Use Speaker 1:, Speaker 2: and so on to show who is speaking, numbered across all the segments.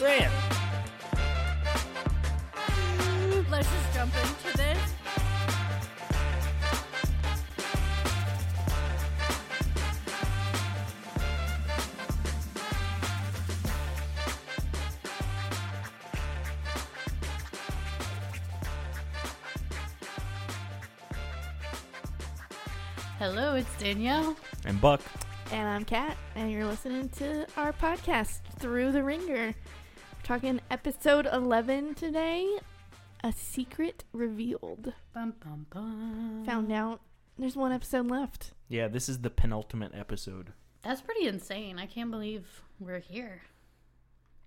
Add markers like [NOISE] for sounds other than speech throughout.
Speaker 1: saying.
Speaker 2: Let's just jump into this. Hello, it's Danielle.
Speaker 1: And Buck.
Speaker 2: And I'm Kat, and you're listening to our podcast, Through the Ringer. We're talking episode 11 today A Secret Revealed.
Speaker 3: Bum, bum, bum.
Speaker 2: Found out there's one episode left.
Speaker 1: Yeah, this is the penultimate episode.
Speaker 3: That's pretty insane. I can't believe we're here.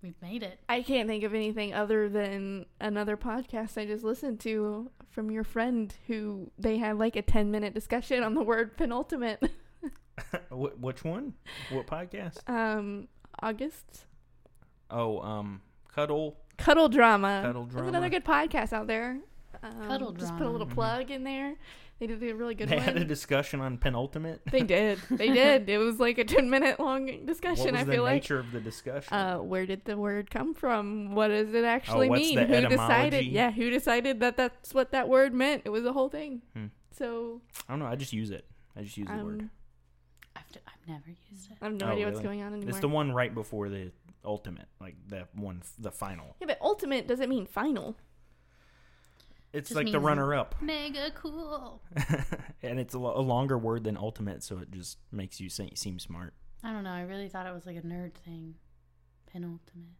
Speaker 3: We've made it.
Speaker 2: I can't think of anything other than another podcast I just listened to from your friend who they had like a 10 minute discussion on the word penultimate. [LAUGHS] [LAUGHS]
Speaker 1: Which one? What podcast?
Speaker 2: um, August.
Speaker 1: Oh, um, Cuddle.
Speaker 2: Cuddle Drama.
Speaker 1: Cuddle
Speaker 2: There's another good podcast out there. Um,
Speaker 3: Cuddle
Speaker 2: Just put a little plug in there. They did a really good
Speaker 1: They
Speaker 2: one.
Speaker 1: had a discussion on penultimate.
Speaker 2: They [LAUGHS] did. They did. It was like a 10 minute long discussion,
Speaker 1: what was
Speaker 2: I
Speaker 1: the
Speaker 2: feel like.
Speaker 1: nature of the discussion?
Speaker 2: Uh, where did the word come from? What does it actually
Speaker 1: Oh, what's
Speaker 2: mean?
Speaker 1: the
Speaker 2: who decided? Yeah, who decided that that's what that word meant? It was a whole thing.
Speaker 1: Hmm.
Speaker 2: So
Speaker 1: I don't know. I just use it. I just use the word.
Speaker 2: um,
Speaker 3: I've, d- I've never used it.
Speaker 2: I have no
Speaker 1: Oh,
Speaker 2: idea what's going on anymore.
Speaker 1: It's the one right before the ultimate, like the one, the final.
Speaker 2: yeah, but ultimate doesn't mean final.
Speaker 1: It's
Speaker 3: Just
Speaker 1: like the runner-up, [LAUGHS]
Speaker 3: Mega cool.
Speaker 1: and it's a, lo- a longer word than ultimate, so it just makes you se- seem smart.
Speaker 3: I don't know. I really thought it was like a nerd thing. Penultimate.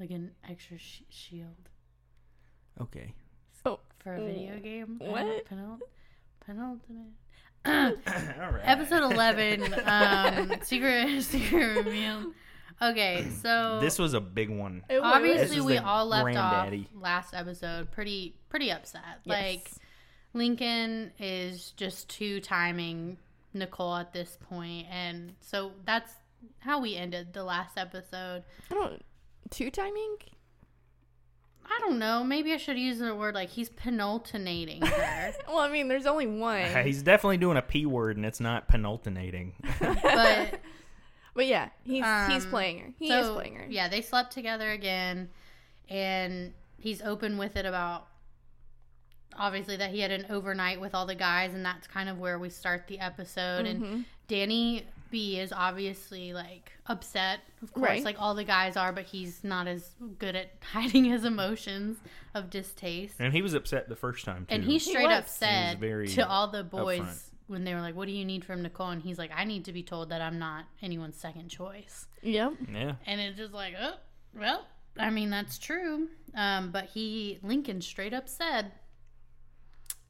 Speaker 3: Like an extra sh- shield
Speaker 1: Okay.
Speaker 2: Oh,
Speaker 3: for a video game.
Speaker 2: what?
Speaker 3: Penul- penultimate. [COUGHS] [COUGHS]
Speaker 1: All right.
Speaker 3: Episode 11. [LAUGHS] Um, secret, secret reveal. Okay, [CLEARS THROAT] so.
Speaker 1: This was a big one.
Speaker 2: it was.
Speaker 1: This
Speaker 3: obviously we all left
Speaker 1: granddaddy.
Speaker 3: off last episode pretty pretty upset
Speaker 2: Yes.
Speaker 3: like lincoln is just two timing nicole at this point and so that's how we ended the last episode
Speaker 2: I don't. Two timing?
Speaker 3: i don't know maybe i should use the word like he's penultinating her [LAUGHS]
Speaker 2: Well, I mean, there's only one.
Speaker 1: He's definitely doing a p word, and it's not penultinating.
Speaker 3: but [LAUGHS]
Speaker 2: But yeah, he's he's
Speaker 3: Um,
Speaker 2: playing her. He
Speaker 3: so,
Speaker 2: is playing her.
Speaker 3: yeah they slept together again and he's open with it about obviously that he had an overnight with all the guys and that's kind of where we start the episode and
Speaker 2: Mhm.
Speaker 3: danny b is obviously like upset of course
Speaker 2: Right.
Speaker 3: like all the guys are but he's not as good at [LAUGHS] hiding his emotions of distaste
Speaker 1: and he was upset the first time too.
Speaker 3: and he straight up said
Speaker 1: He very
Speaker 3: to all the boys
Speaker 1: upfront.
Speaker 3: When they were like what do you need from nicole and he's like i need to be told that i'm not anyone's second choice
Speaker 2: Yep.
Speaker 1: yeah.
Speaker 3: and it's just like, oh, well, I mean, that's true. Um, but he, Lincoln straight up said,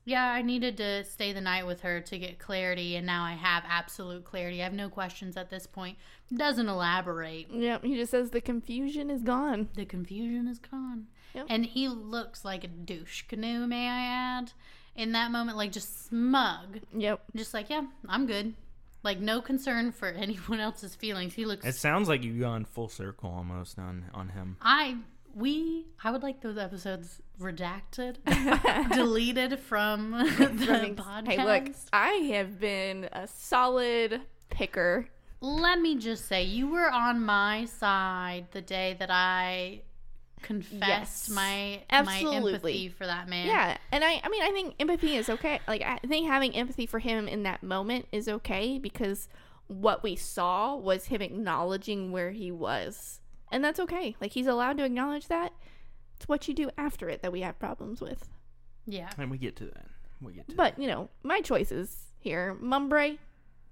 Speaker 3: yeah, I needed to stay the night with her to get clarity, and now I have absolute clarity. I have no questions at this point. Doesn't elaborate.
Speaker 2: Yep. He just says the confusion is gone.
Speaker 3: The confusion is gone.
Speaker 2: Yep.
Speaker 3: And he looks like a douche canoe, may I add, in that moment, like just smug.
Speaker 2: Yep.
Speaker 3: Just like, yeah, I'm good. Like, no concern for [LAUGHS] anyone else's feelings. He looks
Speaker 1: It sounds like you've gone full circle almost on on him.
Speaker 3: I we I would like those episodes redacted, [LAUGHS] deleted from [LAUGHS] the
Speaker 2: Running-
Speaker 3: podcast.
Speaker 2: Hey, look, I have been a solid picker.
Speaker 3: Let me just say, you were on my side the day that I confessed
Speaker 2: Yes.
Speaker 3: my my
Speaker 2: Absolutely.
Speaker 3: empathy for that man.
Speaker 2: Yeah, and I, I mean, I think empathy is okay. Like, I think having empathy for him in that moment is okay because what we saw was him acknowledging where he was, and that's okay. Like, he's allowed to acknowledge that. It's what you do after it that we have problems with.
Speaker 3: yeah.
Speaker 1: And we get to that. We get to
Speaker 2: But you know, my choices here, Mumbre,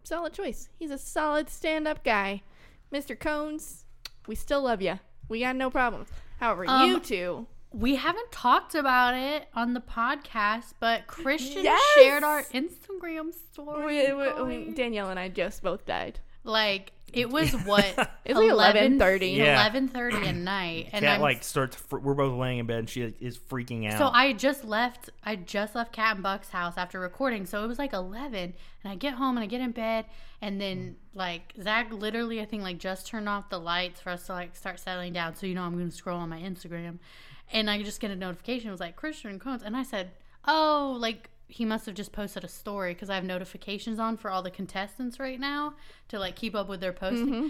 Speaker 2: solid choice. He's a solid stand-up guy. Mr. Cones, we still love you. We got no problems. However, you
Speaker 3: Um,
Speaker 2: two,
Speaker 3: We haven't talked about it on the podcast, but Christian
Speaker 2: Yes!
Speaker 3: shared our Instagram story.
Speaker 2: we, we, we. Danielle and I just both died.
Speaker 3: like it was what [LAUGHS]
Speaker 2: It's like 11:30.
Speaker 1: Yeah.
Speaker 3: eleven thirty at night, and
Speaker 1: Cat
Speaker 3: I'm
Speaker 1: like starts. Fr- we're both laying in bed, and she is freaking out.
Speaker 3: So I just left. I just left Cat and Buck's house after recording. So it was like eleven, and I get home and I get in bed, and then like Zach literally, I think like just turned off the lights for us to like start settling down. So you know I'm going to scroll on my Instagram, and I just get a notification. It was like Christian Cones, and I said, "Oh, like he must have just posted a story because I have notifications on for all the contestants right now to like keep up with their posting." Mm-hmm.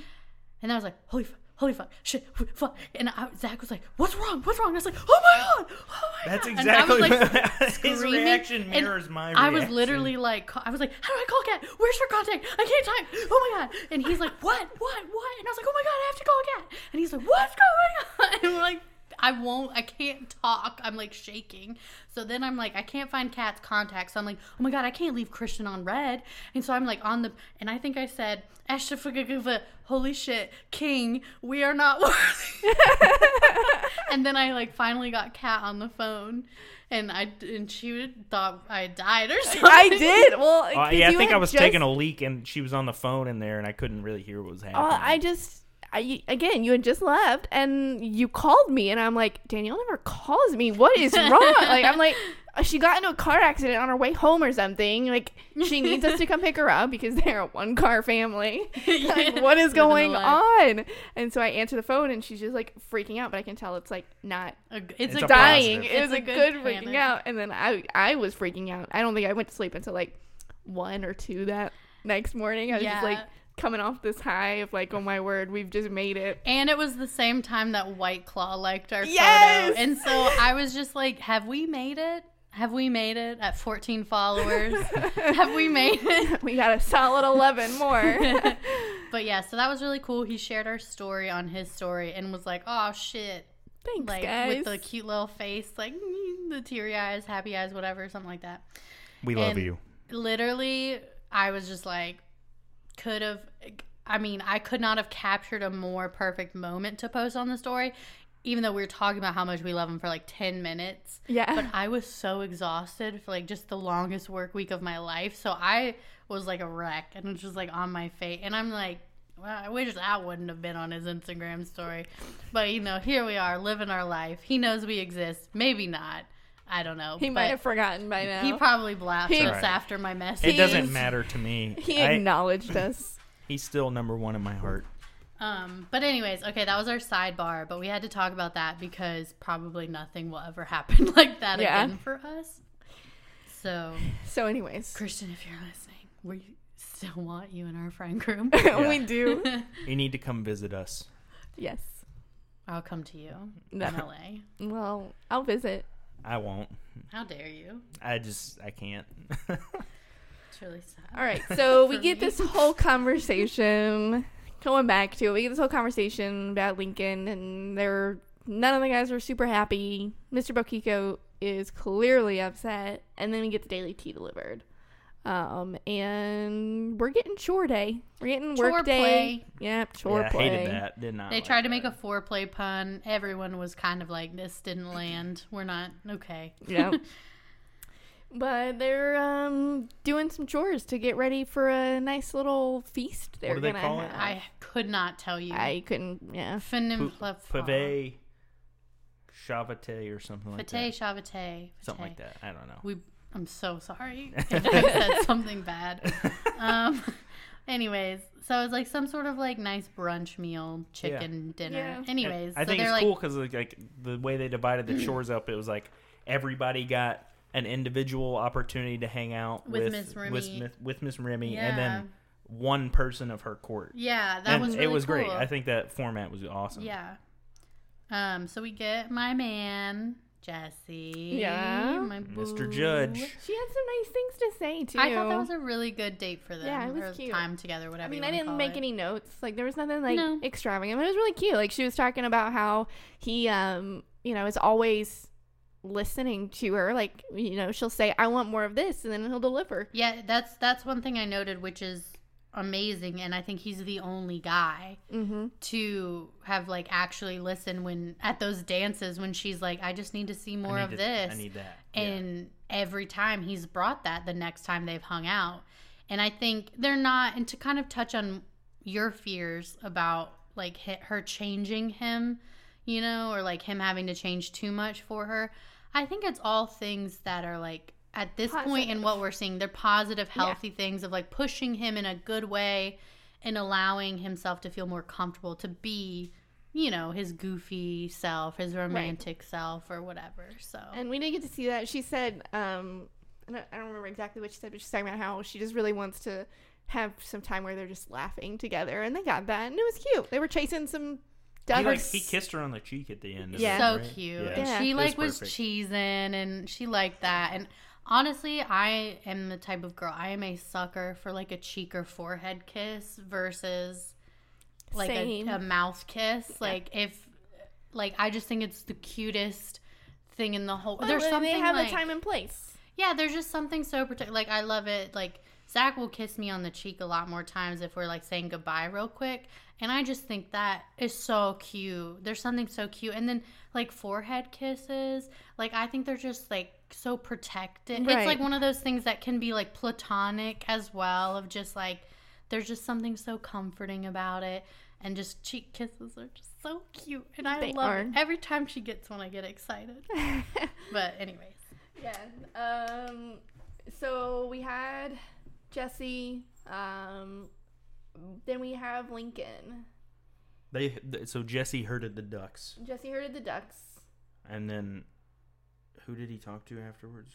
Speaker 3: And I was like, "Holy, f- holy fuck, shit, fuck. And I, Zach was like, what's wrong? What's wrong? I was like, oh my god, oh my
Speaker 1: That's
Speaker 3: god. And I was,
Speaker 1: exactly
Speaker 3: like,
Speaker 1: what [LAUGHS] his
Speaker 3: screaming,
Speaker 1: reaction
Speaker 3: and
Speaker 1: mirrors my
Speaker 3: I was literally like, I was like, how do I call Cat? Where's her contact? I can't type. Oh my god. And he's like, what, what, what? And I was like, oh my god, I have to call Cat. And he's like, what's going on? [LAUGHS] And we're like. I won't, I can't talk. I'm like shaking. So then I'm like, I can't find Kat's contact. So I'm like, oh my God, I can't leave Christian on red. And so I'm like on the, and I think I said, Ashtafugaguva, holy shit, King, we are not [LAUGHS] worthy. and then I like finally got Kat on the phone. And I and she thought I died or something.
Speaker 2: I did. Well,
Speaker 1: Uh,
Speaker 2: 'cause
Speaker 1: yeah, I think I was
Speaker 2: just-
Speaker 1: taking a leak and she was on the phone in there and I couldn't really hear what was happening.
Speaker 2: Uh, I just, I again, you had just left and you called me, and I'm like, Danielle never calls me. What is wrong? like, I'm like, uh, she got into a car accident on her way home or something. Like, she [LAUGHS] needs us to come pick her up because they're a one car family. [LAUGHS] like, what is going on? And so I answer the phone, and she's just like freaking out, but I can tell it's like not
Speaker 3: A g-
Speaker 1: It's
Speaker 3: It's,
Speaker 1: a
Speaker 3: a
Speaker 2: dying.
Speaker 1: positive.
Speaker 2: It was
Speaker 3: It's
Speaker 2: a
Speaker 3: a
Speaker 2: good,
Speaker 3: good
Speaker 2: freaking out, and then I I was freaking out. I don't think I went to sleep until like one or two that next morning. I was just like
Speaker 3: Yeah.
Speaker 2: Coming off this high of like, oh my word, we've just made it.
Speaker 3: And it was the same time that White Claw liked our
Speaker 2: Yes!
Speaker 3: photo. And so I was just like, have we made it? Have we made it at 14 followers? [LAUGHS] have we made it? [LAUGHS]
Speaker 2: we got a solid eleven more. [LAUGHS]
Speaker 3: but yeah, so that was really cool. He shared our story on his story and was like, oh shit.
Speaker 2: Thanks,
Speaker 3: Like
Speaker 2: guys.
Speaker 3: with the cute little face, like mm, the teary eyes, happy eyes, whatever, something like that.
Speaker 1: we love
Speaker 3: and-
Speaker 1: you.
Speaker 3: literally i was just like could have i mean i could not have captured a more perfect moment to post on the story even though we were talking about how much we love him for like 10 minutes
Speaker 2: yeah.
Speaker 3: but i was so exhausted for like just the longest work week of my life so i was like a wreck and it was just like on my face and i'm like well, I wish that wouldn't have been on his Instagram story. But, you know, here we are living our life. He knows we exist. Maybe not. I don't know.
Speaker 2: he might have forgotten by now.
Speaker 3: he probably blasted
Speaker 2: He-
Speaker 3: us
Speaker 1: Right.
Speaker 3: after my message.
Speaker 1: It doesn't matter to me. [LAUGHS]
Speaker 2: he
Speaker 1: I-
Speaker 2: acknowledged [LAUGHS] us.
Speaker 1: he's still number one in my heart.
Speaker 3: Um, but anyways, okay, that was our sidebar, but we had to talk about that because probably nothing will ever [LAUGHS] happen like that
Speaker 2: Yeah.
Speaker 3: again for us. So,
Speaker 2: So, anyways,
Speaker 3: Christian, if you're listening, we still want you in our friend group.
Speaker 2: we do.
Speaker 1: You need to come visit us.
Speaker 2: Yes.
Speaker 3: I'll come to you
Speaker 2: No.
Speaker 3: in LA.
Speaker 2: Well, I'll visit.
Speaker 1: I won't.
Speaker 3: How dare you?
Speaker 1: I just I can't.
Speaker 3: It's [LAUGHS] really sad.
Speaker 2: All right, so we get
Speaker 3: me.
Speaker 2: this whole conversation going back to it. We get this whole conversation about Lincoln, and they're none of the guys are super happy. Mr. Bokiko is clearly upset, and then we get the daily tea delivered. Um, and we're getting chore day. We're getting
Speaker 3: Chore
Speaker 2: work day.
Speaker 3: play.
Speaker 2: Yep, chore
Speaker 1: yeah,
Speaker 2: play.
Speaker 1: hated that. Did not.
Speaker 3: They
Speaker 1: like
Speaker 3: tried to
Speaker 1: that.
Speaker 3: make a foreplay pun. Everyone was kind of like, this didn't land. We're not okay.
Speaker 2: Yep. [LAUGHS] but they're um doing some chores to get ready for a nice little feast. They're
Speaker 1: do they
Speaker 2: gonna
Speaker 1: call it?
Speaker 3: I could not tell you.
Speaker 2: I couldn't. Yeah.
Speaker 1: Pave Chavate or something like
Speaker 3: Fate,
Speaker 1: that.
Speaker 3: Chavate.
Speaker 1: Something like that. I don't know.
Speaker 3: We, I'm so sorry [LAUGHS] if I said something bad. Um, [LAUGHS] anyways, so it's like some sort of like nice brunch meal, chicken dinner.
Speaker 2: Yeah.
Speaker 3: Anyways,
Speaker 1: I
Speaker 3: so
Speaker 1: think it's
Speaker 3: like,
Speaker 1: cool because like, like the way they divided the chores up, it was like everybody got an individual opportunity to hang out
Speaker 3: With
Speaker 1: with
Speaker 3: Miss Remy.
Speaker 1: with, with Miss Remy,
Speaker 3: Yeah.
Speaker 1: and then one person of her court.
Speaker 3: yeah, that
Speaker 1: and
Speaker 3: was really
Speaker 1: it was great. I think that format was awesome.
Speaker 3: Yeah. Um. So we get my man Jesse.
Speaker 2: Yeah.
Speaker 3: My
Speaker 1: Mr. Judge.
Speaker 2: She had some nice things to say too.
Speaker 3: I thought that was a really good date for them.
Speaker 2: Yeah, it was
Speaker 3: or
Speaker 2: cute.
Speaker 3: Time together, whatever.
Speaker 2: I mean,
Speaker 3: you
Speaker 2: I didn't make
Speaker 3: it.
Speaker 2: any notes. Like there was nothing like
Speaker 3: No.
Speaker 2: extravagant, but it was really cute. Like she was talking about how he, um, you know, is always listening to her. Like you know, she'll say, "I want more of this," and then he'll deliver.
Speaker 3: Yeah, that's that's one thing I noted, which is amazing, and I think he's the only guy
Speaker 2: Mm-hmm.
Speaker 3: to have like actually listened when at those dances when she's like, "I just need to see more of
Speaker 1: to-
Speaker 3: this,"
Speaker 1: I need that. Yeah.
Speaker 3: and every time he's brought that the next time they've hung out, and I think they're not. And to kind of touch on your fears about like her changing him, you know, or like him having to change too much for her. I think it's all things that are like at this point in what we're seeing, they're positive, healthy things of like pushing him in a good way and allowing himself to feel more comfortable to be, you know, his goofy self, his romantic self, or whatever. So
Speaker 2: And we didn't get to see that. She said, um, and I I don't remember exactly what she said, but she's talking about how she just really wants to have some time where they're just laughing together, and they got that, and it was cute. They were chasing some Doug
Speaker 1: He, like, he kissed her on the cheek at the end. of
Speaker 2: Yeah.
Speaker 1: it,
Speaker 3: so
Speaker 1: right?
Speaker 3: cute.
Speaker 1: Yeah.
Speaker 2: Yeah.
Speaker 3: she
Speaker 1: It
Speaker 3: like was
Speaker 1: perfect.
Speaker 3: cheesing and she liked that. And honestly, I am the type of girl. I am a sucker for like a cheek or forehead kiss versus like a, a mouth kiss. Like if like I just think it's the cutest thing in the whole.
Speaker 2: But
Speaker 3: there's
Speaker 2: they
Speaker 3: something
Speaker 2: have
Speaker 3: like,
Speaker 2: a time and place.
Speaker 3: Yeah, there's just something so protect. Like I love it. Like Zach will kiss me on the cheek a lot more times if we're like saying goodbye real quick, and I just think that is so cute. There's something so cute, and then like forehead kisses. Like I think they're just like so protected. It's like one of those things that can be like platonic as well. Of just like there's just something so comforting about it. And just cheek kisses are just so cute, and I
Speaker 2: They
Speaker 3: love
Speaker 2: are.
Speaker 3: it. Every time she gets one, I get excited. [LAUGHS] but anyways,
Speaker 2: Yeah. Um. So we had Jesse. Um. Then we have Lincoln.
Speaker 1: They so Jesse herded the ducks,
Speaker 2: Jesse herded the ducks.
Speaker 1: and then who did he talk to afterwards?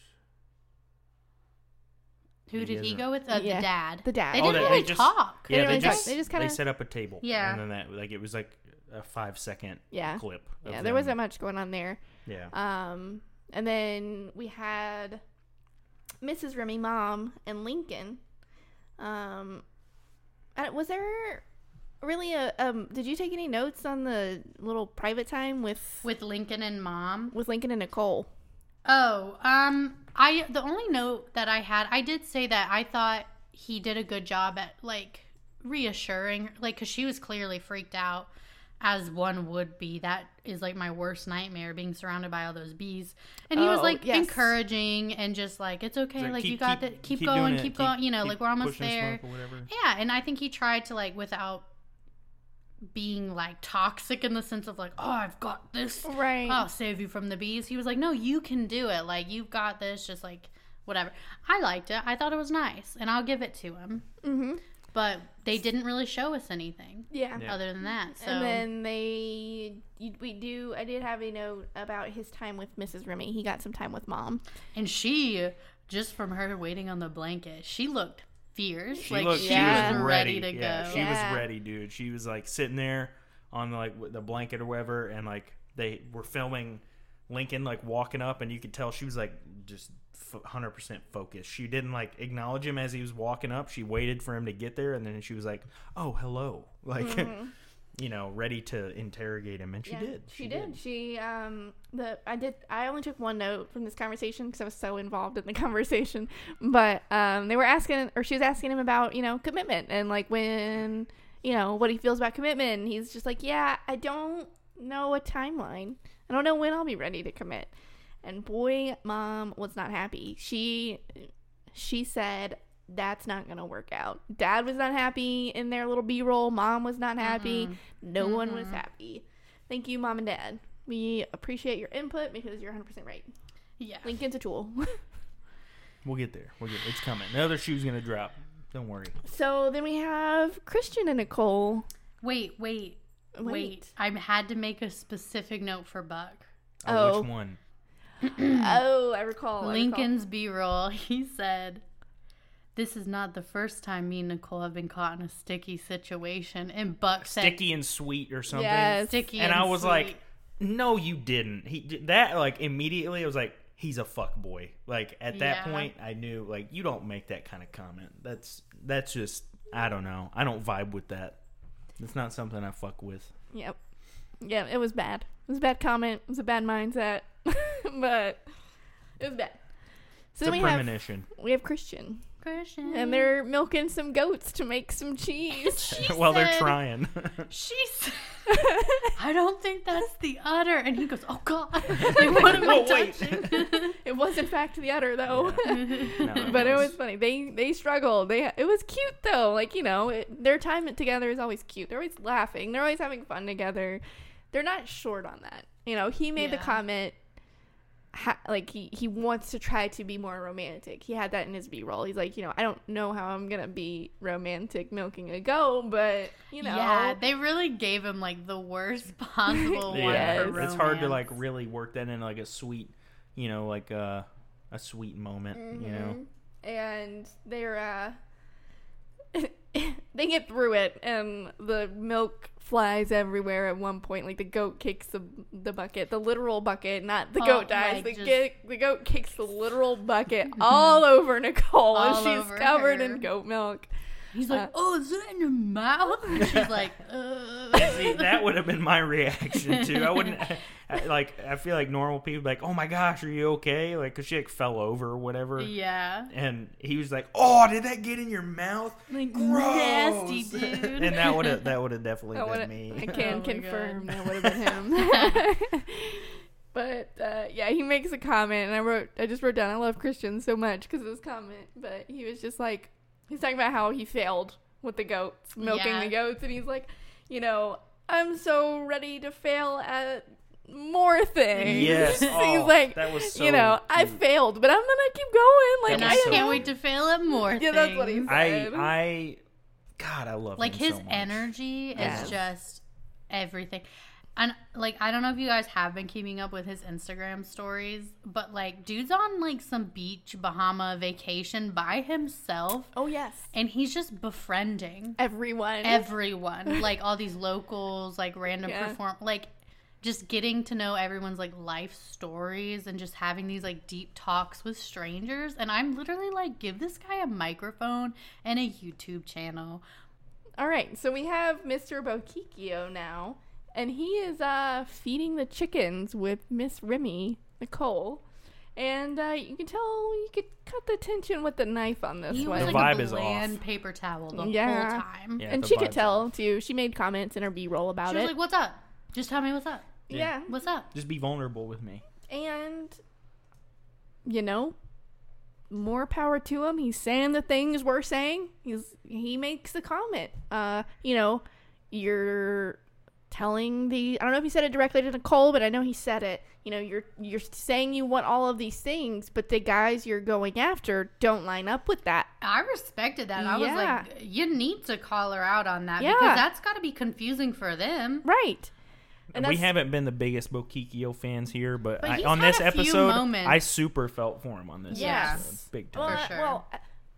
Speaker 3: Who
Speaker 1: You
Speaker 3: did
Speaker 1: guys
Speaker 3: he
Speaker 1: are-
Speaker 3: go with? Uh,
Speaker 2: Yeah,
Speaker 3: The dad.
Speaker 2: the dad.
Speaker 3: They
Speaker 2: Oh,
Speaker 3: didn't
Speaker 1: they- they
Speaker 3: really
Speaker 1: just-
Speaker 3: talk.
Speaker 2: They
Speaker 1: Yeah,
Speaker 2: didn't
Speaker 1: they
Speaker 2: really talk.
Speaker 1: just
Speaker 2: They just
Speaker 1: they
Speaker 2: kinda-
Speaker 1: set up a table.
Speaker 3: Yeah.
Speaker 1: and then that like it was like a five second
Speaker 2: Yeah.
Speaker 1: clip. of
Speaker 2: Yeah. There wasn't much going on there.
Speaker 1: Yeah,
Speaker 2: Um. And then we had Mrs. Remy, mom, and Lincoln. Um. uh, Was there really a um? Did you take any notes on the little private time with
Speaker 3: with Lincoln and mom.
Speaker 2: with Lincoln and Nicole?
Speaker 3: Oh, um, I the only note that I had, I did say that I thought he did a good job at like reassuring, like, because she was clearly freaked out, as one would be. That is like my worst nightmare, being surrounded by all those bees. And he was
Speaker 2: Oh,
Speaker 3: like
Speaker 2: yes.
Speaker 3: encouraging and just like, it's okay,
Speaker 1: It's
Speaker 3: like,
Speaker 1: keep-
Speaker 3: you got
Speaker 1: keep-
Speaker 3: that, keep,
Speaker 1: keep
Speaker 3: going, keep going, you know, like we're almost there.
Speaker 1: smoke or whatever.
Speaker 3: Yeah, and I think he tried to like without being like toxic in the sense of like, oh, I've got this.
Speaker 2: Right.
Speaker 3: I'll save you from the bees. He was like, no, you can do it. Like you've got this. Just like whatever. I liked it. I thought it was nice, and I'll give it to him.
Speaker 2: Mm-hmm.
Speaker 3: But they didn't really show us anything
Speaker 2: Yeah.
Speaker 1: Yeah.
Speaker 3: other than that. So
Speaker 2: And then they, we do. I did have a note about his time with Mrs. Remy. He got some time with mom.
Speaker 3: and she just from her waiting on the blanket, she looked fierce.
Speaker 1: She
Speaker 3: like
Speaker 1: looked.
Speaker 3: she
Speaker 1: She
Speaker 2: Yeah.
Speaker 1: was
Speaker 3: was
Speaker 1: ready.
Speaker 3: ready to
Speaker 1: yeah,
Speaker 3: go.
Speaker 1: she
Speaker 2: Yeah.
Speaker 1: was ready, dude. She was like sitting there on like the blanket or whatever, and like they were filming Lincoln like walking up, and you could tell she was like just hundred percent focused. She didn't like acknowledge him as he was walking up. She waited for him to get there, and then she was like, "Oh, hello," like mm-hmm. You know, ready to interrogate him, and she.
Speaker 2: Yeah,
Speaker 1: did.
Speaker 2: She, did. She um the I did I only took one note from this conversation because I was so involved in the [LAUGHS] conversation. But um they were asking or she was asking him about, you know, commitment and like when you know, what he feels about commitment. And he's just like, Yeah, I don't know a timeline. I don't know when I'll be ready to commit. And boy, mom was not happy. She she said that's not gonna work out. Dad was not happy in their little B roll. Mom was not happy. Mm-hmm. No one was mm-hmm. happy. Thank you, mom and dad. We appreciate your input because you're 100 percent right.
Speaker 3: Yeah.
Speaker 2: Lincoln's a tool. [LAUGHS]
Speaker 1: We'll get there. We'll get. It's coming. The other shoe's gonna drop. Don't worry.
Speaker 2: so then we have Christian and Nicole.
Speaker 3: Wait, wait, wait,
Speaker 2: Wait.
Speaker 3: I had to make a specific note for Buck.
Speaker 1: Oh,
Speaker 2: Oh.
Speaker 1: which one? [CLEARS THROAT]
Speaker 2: oh, I recall.
Speaker 3: Lincoln's B roll, [LAUGHS] he said, This is not the first time me and Nicole have been caught in a sticky situation. And Buck said,
Speaker 1: Sticky and sweet or something.
Speaker 2: Yes.
Speaker 3: Sticky
Speaker 1: and and I was
Speaker 3: sweet.
Speaker 1: like, "No, you didn't." He that like immediately. I was like, "He's a fuck boy." Like at that
Speaker 3: Yeah.
Speaker 1: point, I knew like you don't make that kind of comment. That's that's just I don't know. I don't vibe with that. It's not something I fuck with.
Speaker 2: Yep. Yeah, it was bad. It was a bad comment. It was a bad mindset. [LAUGHS] but it was bad. So
Speaker 1: It's a
Speaker 2: then we have
Speaker 1: premonition.
Speaker 2: we have Christian,
Speaker 3: Christian.
Speaker 2: and they're milking some goats to make some cheese. [LAUGHS]
Speaker 3: She [LAUGHS]
Speaker 1: While they're
Speaker 3: said-
Speaker 1: trying. [LAUGHS]
Speaker 3: She said, I don't think that's the udder. And he goes, Oh, God. Like, what am I
Speaker 1: Whoa, wait.
Speaker 3: touching?
Speaker 2: it was in fact the udder though.
Speaker 1: No,
Speaker 2: but it was funny. They they struggled. They it was cute though. Like you know, it, their time together is always cute. They're always laughing. They're always having fun together. They're not short on that. You know, he made the
Speaker 3: Yeah.
Speaker 2: comment. Ha, like he he wants to try to be more romantic. He had that in his B roll. He's like, you know, I don't know how I'm gonna be romantic milking a goat, but you know,
Speaker 3: Yeah, they really gave him like the worst [LAUGHS] possible one.
Speaker 1: yeah,
Speaker 3: for
Speaker 1: it's hard to like really work that in like a sweet, you know, like uh, a sweet moment. You know,
Speaker 2: Mhm. and they're uh [LAUGHS] [LAUGHS] they get through it, and the milk flies everywhere at one point. Like the goat kicks the the bucket, the literal bucket, not the
Speaker 3: Oh,
Speaker 2: goat dies.
Speaker 3: like
Speaker 2: the, the goat kicks the literal bucket all [LAUGHS] over Nicole, and she's covered
Speaker 3: her.
Speaker 2: in goat milk.
Speaker 3: He's like,
Speaker 2: Uh,
Speaker 3: "Oh, is that in your mouth?" And she's [LAUGHS] like, uh.
Speaker 1: See, that would have been my reaction too. I wouldn't [LAUGHS] I- like. I feel like normal people would like, "Oh my gosh, are you okay?" Like, cause she like fell over or whatever.
Speaker 3: yeah,
Speaker 1: And he was like, "Oh, did that get in your mouth?
Speaker 3: like
Speaker 1: Gross."
Speaker 3: nasty dude.
Speaker 1: and that would have [LAUGHS] that would have definitely
Speaker 2: That
Speaker 1: been me.
Speaker 2: I can
Speaker 3: Oh
Speaker 2: confirm
Speaker 3: God.
Speaker 2: that would have been him. but uh, yeah, he makes a comment, and I wrote, I just wrote down, I love Christian so much because of this comment. But he was just like, he's talking about how he failed with the goats, milking
Speaker 3: Yeah.
Speaker 2: the goats, and he's like, you know, I'm so ready to fail at more things.
Speaker 1: Yes. [LAUGHS]
Speaker 2: he's
Speaker 1: Oh,
Speaker 2: like,
Speaker 1: that was so
Speaker 2: you know, I failed, but I'm gonna keep going. Like
Speaker 3: and I
Speaker 1: so-
Speaker 3: can't wait to fail at more.
Speaker 2: Yeah, that's what he
Speaker 3: things.
Speaker 2: said.
Speaker 1: I I God, I love
Speaker 3: like
Speaker 1: him
Speaker 3: his
Speaker 1: so much.
Speaker 3: energy
Speaker 2: Yes.
Speaker 3: is just everything and like i don't know if you guys have been keeping up with his instagram stories but like dude's on like some beach bahama vacation by himself
Speaker 2: Oh yes,
Speaker 3: and he's just befriending
Speaker 2: everyone.
Speaker 3: everyone [LAUGHS] like all these locals like random
Speaker 2: Yeah.
Speaker 3: perform like just getting to know everyone's like life stories and just having these like deep talks with strangers and i'm literally like give this guy a microphone and a youtube channel
Speaker 2: All right, so we have Mr. Bokikio now, and he is uh, feeding the chickens with Miss Remy Nicole, and uh, you can tell you could cut the tension with the knife on this
Speaker 3: He
Speaker 2: one.
Speaker 3: was
Speaker 1: The vibe
Speaker 3: a
Speaker 1: is
Speaker 3: bland
Speaker 1: off.
Speaker 3: paper towel the
Speaker 2: Yeah.
Speaker 3: whole time.
Speaker 1: Yeah,
Speaker 2: and she could tell
Speaker 1: off.
Speaker 2: too. She made comments in her B-roll about it.
Speaker 3: She was
Speaker 2: it.
Speaker 3: like, "What's up? Just tell me what's up.
Speaker 2: yeah.
Speaker 3: What's up?"
Speaker 1: Just be vulnerable with me.
Speaker 2: and you know, more power to him. He's saying the things we're saying. He's he makes the comment. Uh, you know, you're telling the I don't know if he said it directly to Nicole, but I know he said it. You know, you're you're saying you want all of these things, but the guys you're going after don't line up with that.
Speaker 3: I respected that. I was like, "You need to call her out on that
Speaker 2: Yeah.
Speaker 3: because that's got to be confusing for them."
Speaker 2: Right. And
Speaker 1: we haven't been the biggest Bokikio fans here, but,
Speaker 3: But
Speaker 1: I, on this episode. I super felt for him on this
Speaker 2: Yes.
Speaker 1: episode, big
Speaker 2: Well,
Speaker 1: time.
Speaker 2: uh,
Speaker 3: sure.
Speaker 2: well,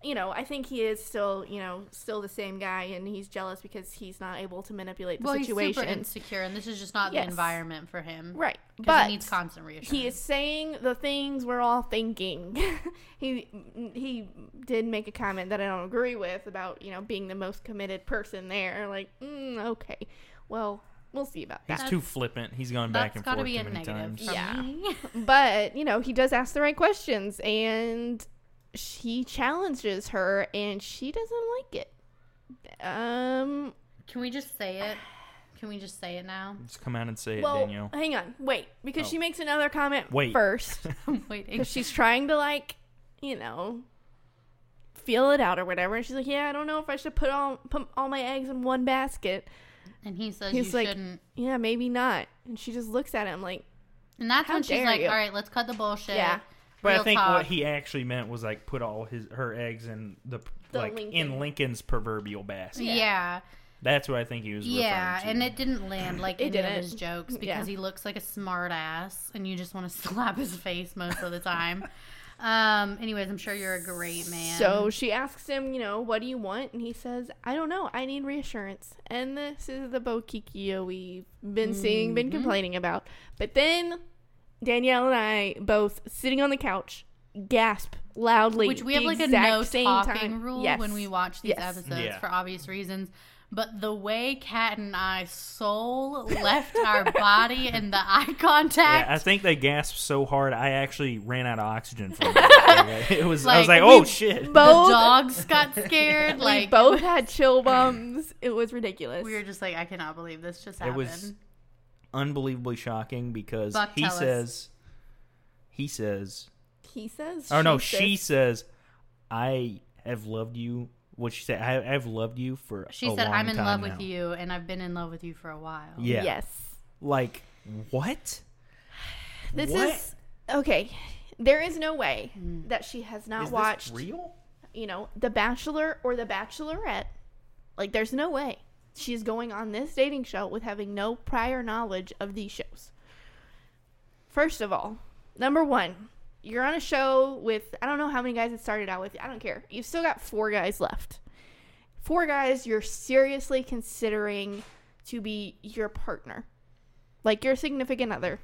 Speaker 2: you know, I think he is still, you know, still the same guy, and he's jealous because he's not able to manipulate the
Speaker 3: Well, he's super insecure, and this is just not
Speaker 2: Yes.
Speaker 3: the environment for him.
Speaker 2: Right,
Speaker 3: 'Cause
Speaker 2: but
Speaker 3: he needs constant reassurance.
Speaker 2: he is saying the things we're all thinking. [LAUGHS] he he did make a comment that I don't agree with about you know being the most committed person there. Like, mm, okay, well, we'll see about that.
Speaker 1: He's too flippant. He's gone back
Speaker 3: That's
Speaker 1: and
Speaker 3: got to
Speaker 1: forth
Speaker 3: be
Speaker 1: too
Speaker 3: a
Speaker 1: many
Speaker 3: negative
Speaker 1: times.
Speaker 2: Yeah. [LAUGHS] But you know, he does ask the right questions, and he challenges her, and she doesn't like it. Um.
Speaker 3: Can we just say it? Can we just say it now?
Speaker 1: Just come out and say it,
Speaker 2: Well,
Speaker 1: Danielle.
Speaker 2: hang on, wait, because
Speaker 1: Oh.
Speaker 2: she makes another comment
Speaker 1: Wait.
Speaker 2: first. [LAUGHS]
Speaker 3: I'm waiting.
Speaker 2: because she's trying to like you know feel it out or whatever and she's like yeah i don't know if i should put all put all my eggs in one basket
Speaker 3: And he says
Speaker 2: He's
Speaker 3: you
Speaker 2: like-
Speaker 3: shouldn't.
Speaker 2: yeah maybe not and she just looks at him like
Speaker 3: And that's
Speaker 2: How
Speaker 3: when she's like,
Speaker 2: you.
Speaker 3: "All right, let's cut the bullshit."
Speaker 2: Yeah.
Speaker 1: But I think
Speaker 3: talk.
Speaker 1: what he actually meant was like put all his her eggs in the,
Speaker 2: The
Speaker 1: like
Speaker 2: Lincoln.
Speaker 1: in Lincoln's proverbial basket.
Speaker 3: Yeah.
Speaker 2: Yeah.
Speaker 1: That's what I think he was.
Speaker 3: Yeah,
Speaker 1: to.
Speaker 3: and it didn't land like [LAUGHS]
Speaker 2: It
Speaker 3: any of
Speaker 2: didn't.
Speaker 3: his jokes because
Speaker 2: Yeah.
Speaker 3: he looks like a smart ass and you just want to [LAUGHS] slap his face most of the time. um anyways, I'm sure you're a great man.
Speaker 2: so she asks him you know what do you want and he says i don't know i need reassurance and this is the bokikio we've been seeing been
Speaker 3: Mhm.
Speaker 2: complaining about but then danielle and i both sitting on the couch gasp loudly
Speaker 3: which we have like a no
Speaker 2: same
Speaker 3: talking
Speaker 2: time.
Speaker 3: rule
Speaker 2: Yes.
Speaker 3: when we watch these
Speaker 2: Yes.
Speaker 3: episodes
Speaker 1: Yeah.
Speaker 3: for obvious reasons. But the way Kat and I soul left our body [LAUGHS] and the eye contact.
Speaker 1: Yeah, I think they gasped so hard I actually ran out of oxygen for a [LAUGHS] minute. Like, it was. I was
Speaker 3: Like,
Speaker 1: like, oh
Speaker 2: we
Speaker 1: shit.
Speaker 3: the
Speaker 2: both
Speaker 3: dogs got [LAUGHS] scared.
Speaker 2: we
Speaker 3: like
Speaker 2: both had chill bums. It was ridiculous.
Speaker 3: we were just like, I cannot believe this just
Speaker 1: It
Speaker 3: happened.
Speaker 1: was unbelievably shocking because
Speaker 3: Buck,
Speaker 1: he
Speaker 3: tell us.
Speaker 1: says, he says,
Speaker 2: he says.
Speaker 1: oh no,
Speaker 2: she
Speaker 1: she
Speaker 2: says-
Speaker 1: says, I have loved you. What she said, I have loved you for.
Speaker 3: She
Speaker 1: a
Speaker 3: said,
Speaker 1: long
Speaker 3: "I'm in love
Speaker 1: now."
Speaker 3: with you, and I've been in love with you for a while."
Speaker 1: Yeah.
Speaker 2: Yes.
Speaker 1: Like what?
Speaker 2: This
Speaker 1: What?
Speaker 2: is okay. There is no way
Speaker 3: Mm.
Speaker 2: that she has not
Speaker 1: Is this
Speaker 2: watched,
Speaker 1: real?
Speaker 2: you know, The Bachelor or The Bachelorette. Like, there's no way she's going on this dating show with having no prior knowledge of these shows. First of all, number one, you're on a show with I don't know how many guys it started out with. I don't care. You've still got four guys left. four guys you're seriously considering to be your partner, like your significant other,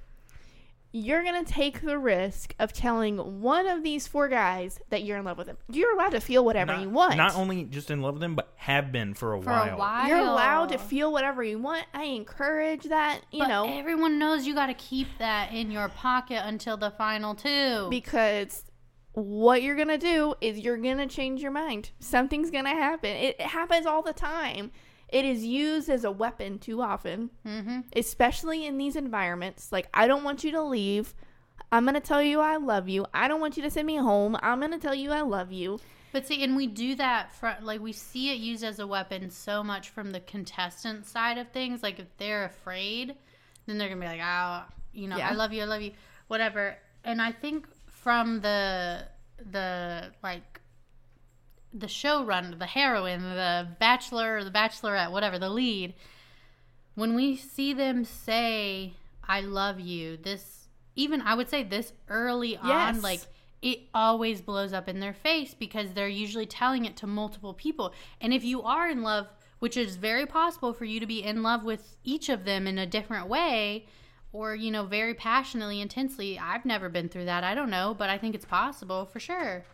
Speaker 2: you're going to take the risk of telling one of these four guys that you're in love with them. You're allowed to feel whatever
Speaker 1: not,
Speaker 2: you want.
Speaker 1: Not only just in love with them, but have been for a
Speaker 3: For
Speaker 1: while.
Speaker 3: a while.
Speaker 2: You're allowed to feel whatever you want. I encourage that, you
Speaker 3: But
Speaker 2: know,
Speaker 3: everyone knows you got to keep that in your pocket until the final two.
Speaker 2: because what you're going to do is you're going to change your mind. Something's going to happen. It, it happens all the time. It is used as a weapon too often,
Speaker 3: mm-hmm.
Speaker 2: especially in these environments. Like, I don't want you to leave. I'm going to tell you I love you. I don't want you to send me home. I'm going to tell you I love you.
Speaker 3: But see, and we do that for like we see it used as a weapon so much from the contestant side of things. Like if they're afraid, then they're gonna be like, "Oh, you know,
Speaker 2: Yeah.
Speaker 3: I love you, I love you, whatever." And I think from the the like the showrunner, the heroine, the bachelor the bachelorette, whatever, the lead, when we see them say, I love you, this, even I would say this early on, like, it always blows up in their face because they're usually telling it to multiple people. And if you are in love, which is very possible for you to be in love with each of them in a different way, or, you know, very passionately, intensely. I've never been through that. I don't know, but I think it's possible for sure.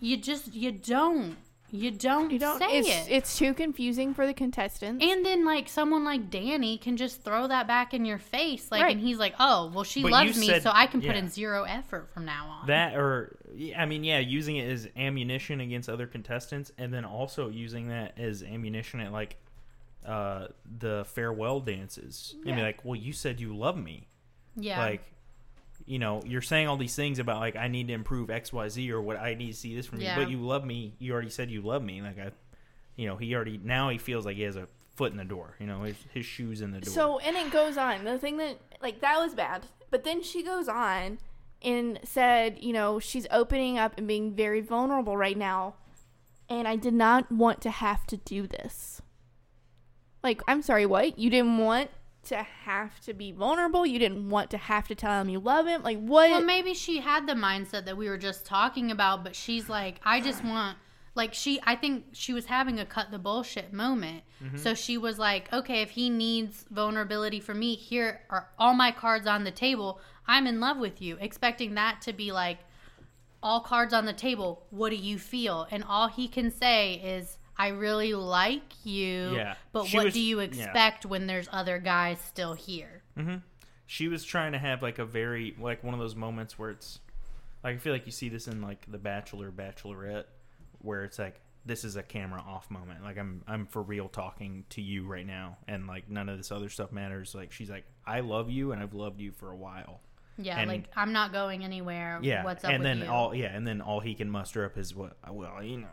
Speaker 3: You just, you don't. You don't,
Speaker 2: You don't.
Speaker 3: say
Speaker 2: It's
Speaker 3: it.
Speaker 2: it's too confusing for the contestants.
Speaker 3: And then like someone like Danny can just throw that back in your face, like,
Speaker 2: Right.
Speaker 3: and he's like, "Oh, well, she
Speaker 1: But
Speaker 3: loves me,
Speaker 1: said-
Speaker 3: so I can put
Speaker 1: yeah.
Speaker 3: in zero effort from now on."
Speaker 1: That or yeah, I mean, yeah, using it as ammunition against other contestants, and then also using that as ammunition at like uh, the farewell dances. And be
Speaker 2: Yeah.
Speaker 1: like, well, you said you love me.
Speaker 3: yeah,
Speaker 1: Like, you know, you're saying all these things about like I need to improve X, Y, Z, or what I need to see this from
Speaker 3: Yeah.
Speaker 1: you, but you love me. You already said you love me. Like I, you know, he already now he feels like he has a foot in the door. You know, his his shoes in the door.
Speaker 2: So and it goes on. The thing that like that was bad. But then she goes on and said, you know, she's opening up and being very vulnerable right now. And I did not want to have to do this. Like, I'm sorry, what? You didn't want to have to be vulnerable? You didn't want to have to tell him you love him? Like what
Speaker 3: well, maybe she had the mindset that we were just talking about, but she's like, I just [SIGHS] want. Like she, I think she was having a cut the bullshit moment. Mm-hmm. So she was like, okay, if he needs vulnerability from me, here are all my cards on the table. I'm in love with you, expecting that to be like, all cards on the table. What do you feel? And all he can say is, I really like you.
Speaker 1: Yeah.
Speaker 3: But
Speaker 1: She
Speaker 3: what
Speaker 1: was-
Speaker 3: do you
Speaker 1: yeah.
Speaker 3: expect when there's other guys still here? Mm-hmm.
Speaker 1: she was trying to have like a very like one of those moments where it's like I feel like you see this in like The Bachelor, Bachelorette, where it's like this is a camera off moment. Like I'm I'm for real talking to you right now, and like none of this other stuff matters. Like she's like I love you, and I've loved you for a while.
Speaker 3: Yeah,
Speaker 1: And-
Speaker 3: like I'm not going anywhere.
Speaker 1: Yeah,
Speaker 3: What's up
Speaker 1: and then
Speaker 3: you?
Speaker 1: all yeah, and then all he can muster up is what well you know.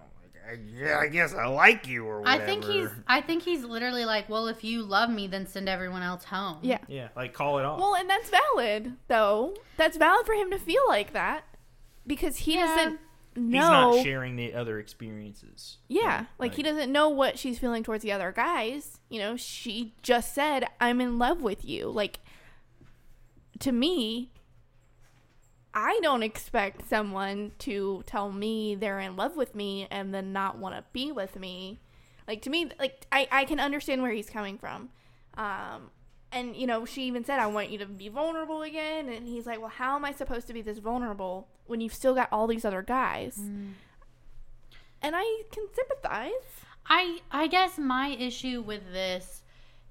Speaker 1: Like, I, yeah, I guess I like you or whatever.
Speaker 3: I think he's I think he's literally like, well, if you love me, then send everyone else home.
Speaker 2: Yeah.
Speaker 1: yeah, like call it off.
Speaker 2: Well, and that's valid, though. That's valid for him to feel like that because he
Speaker 3: Yeah.
Speaker 2: doesn't know.
Speaker 1: he's not sharing the other experiences.
Speaker 2: yeah,
Speaker 1: Right,
Speaker 2: like he doesn't know what she's feeling towards the other guys. You know, she just said, "I'm in love with you." Like to me, I don't expect someone to tell me they're in love with me and then not want to be with me. Like to me, like I I can understand where he's coming from. Um and you know, she even said I want you to be vulnerable again and he's like, "Well, how am I supposed to be this vulnerable when you've still got all these other guys?" And I can sympathize.
Speaker 3: I I guess my issue with this,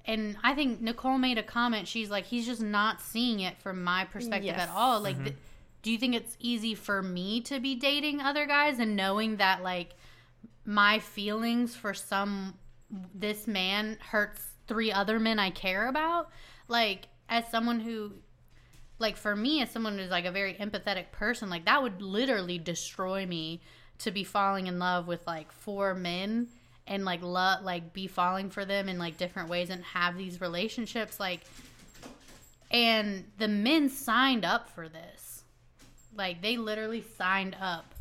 Speaker 3: and I think Nicole made a comment. She's like, he's just not seeing it from my perspective
Speaker 2: Yes.
Speaker 3: at all. Like, th- do you think it's easy for me to be dating other guys and knowing that like my feelings for some this man hurts three other men I care about? Like, as someone who like for me as someone who's like a very empathetic person like that would literally destroy me to be falling in love with like four men and like love like be falling for them in like different ways and have these relationships like and the men signed up for this like they literally signed up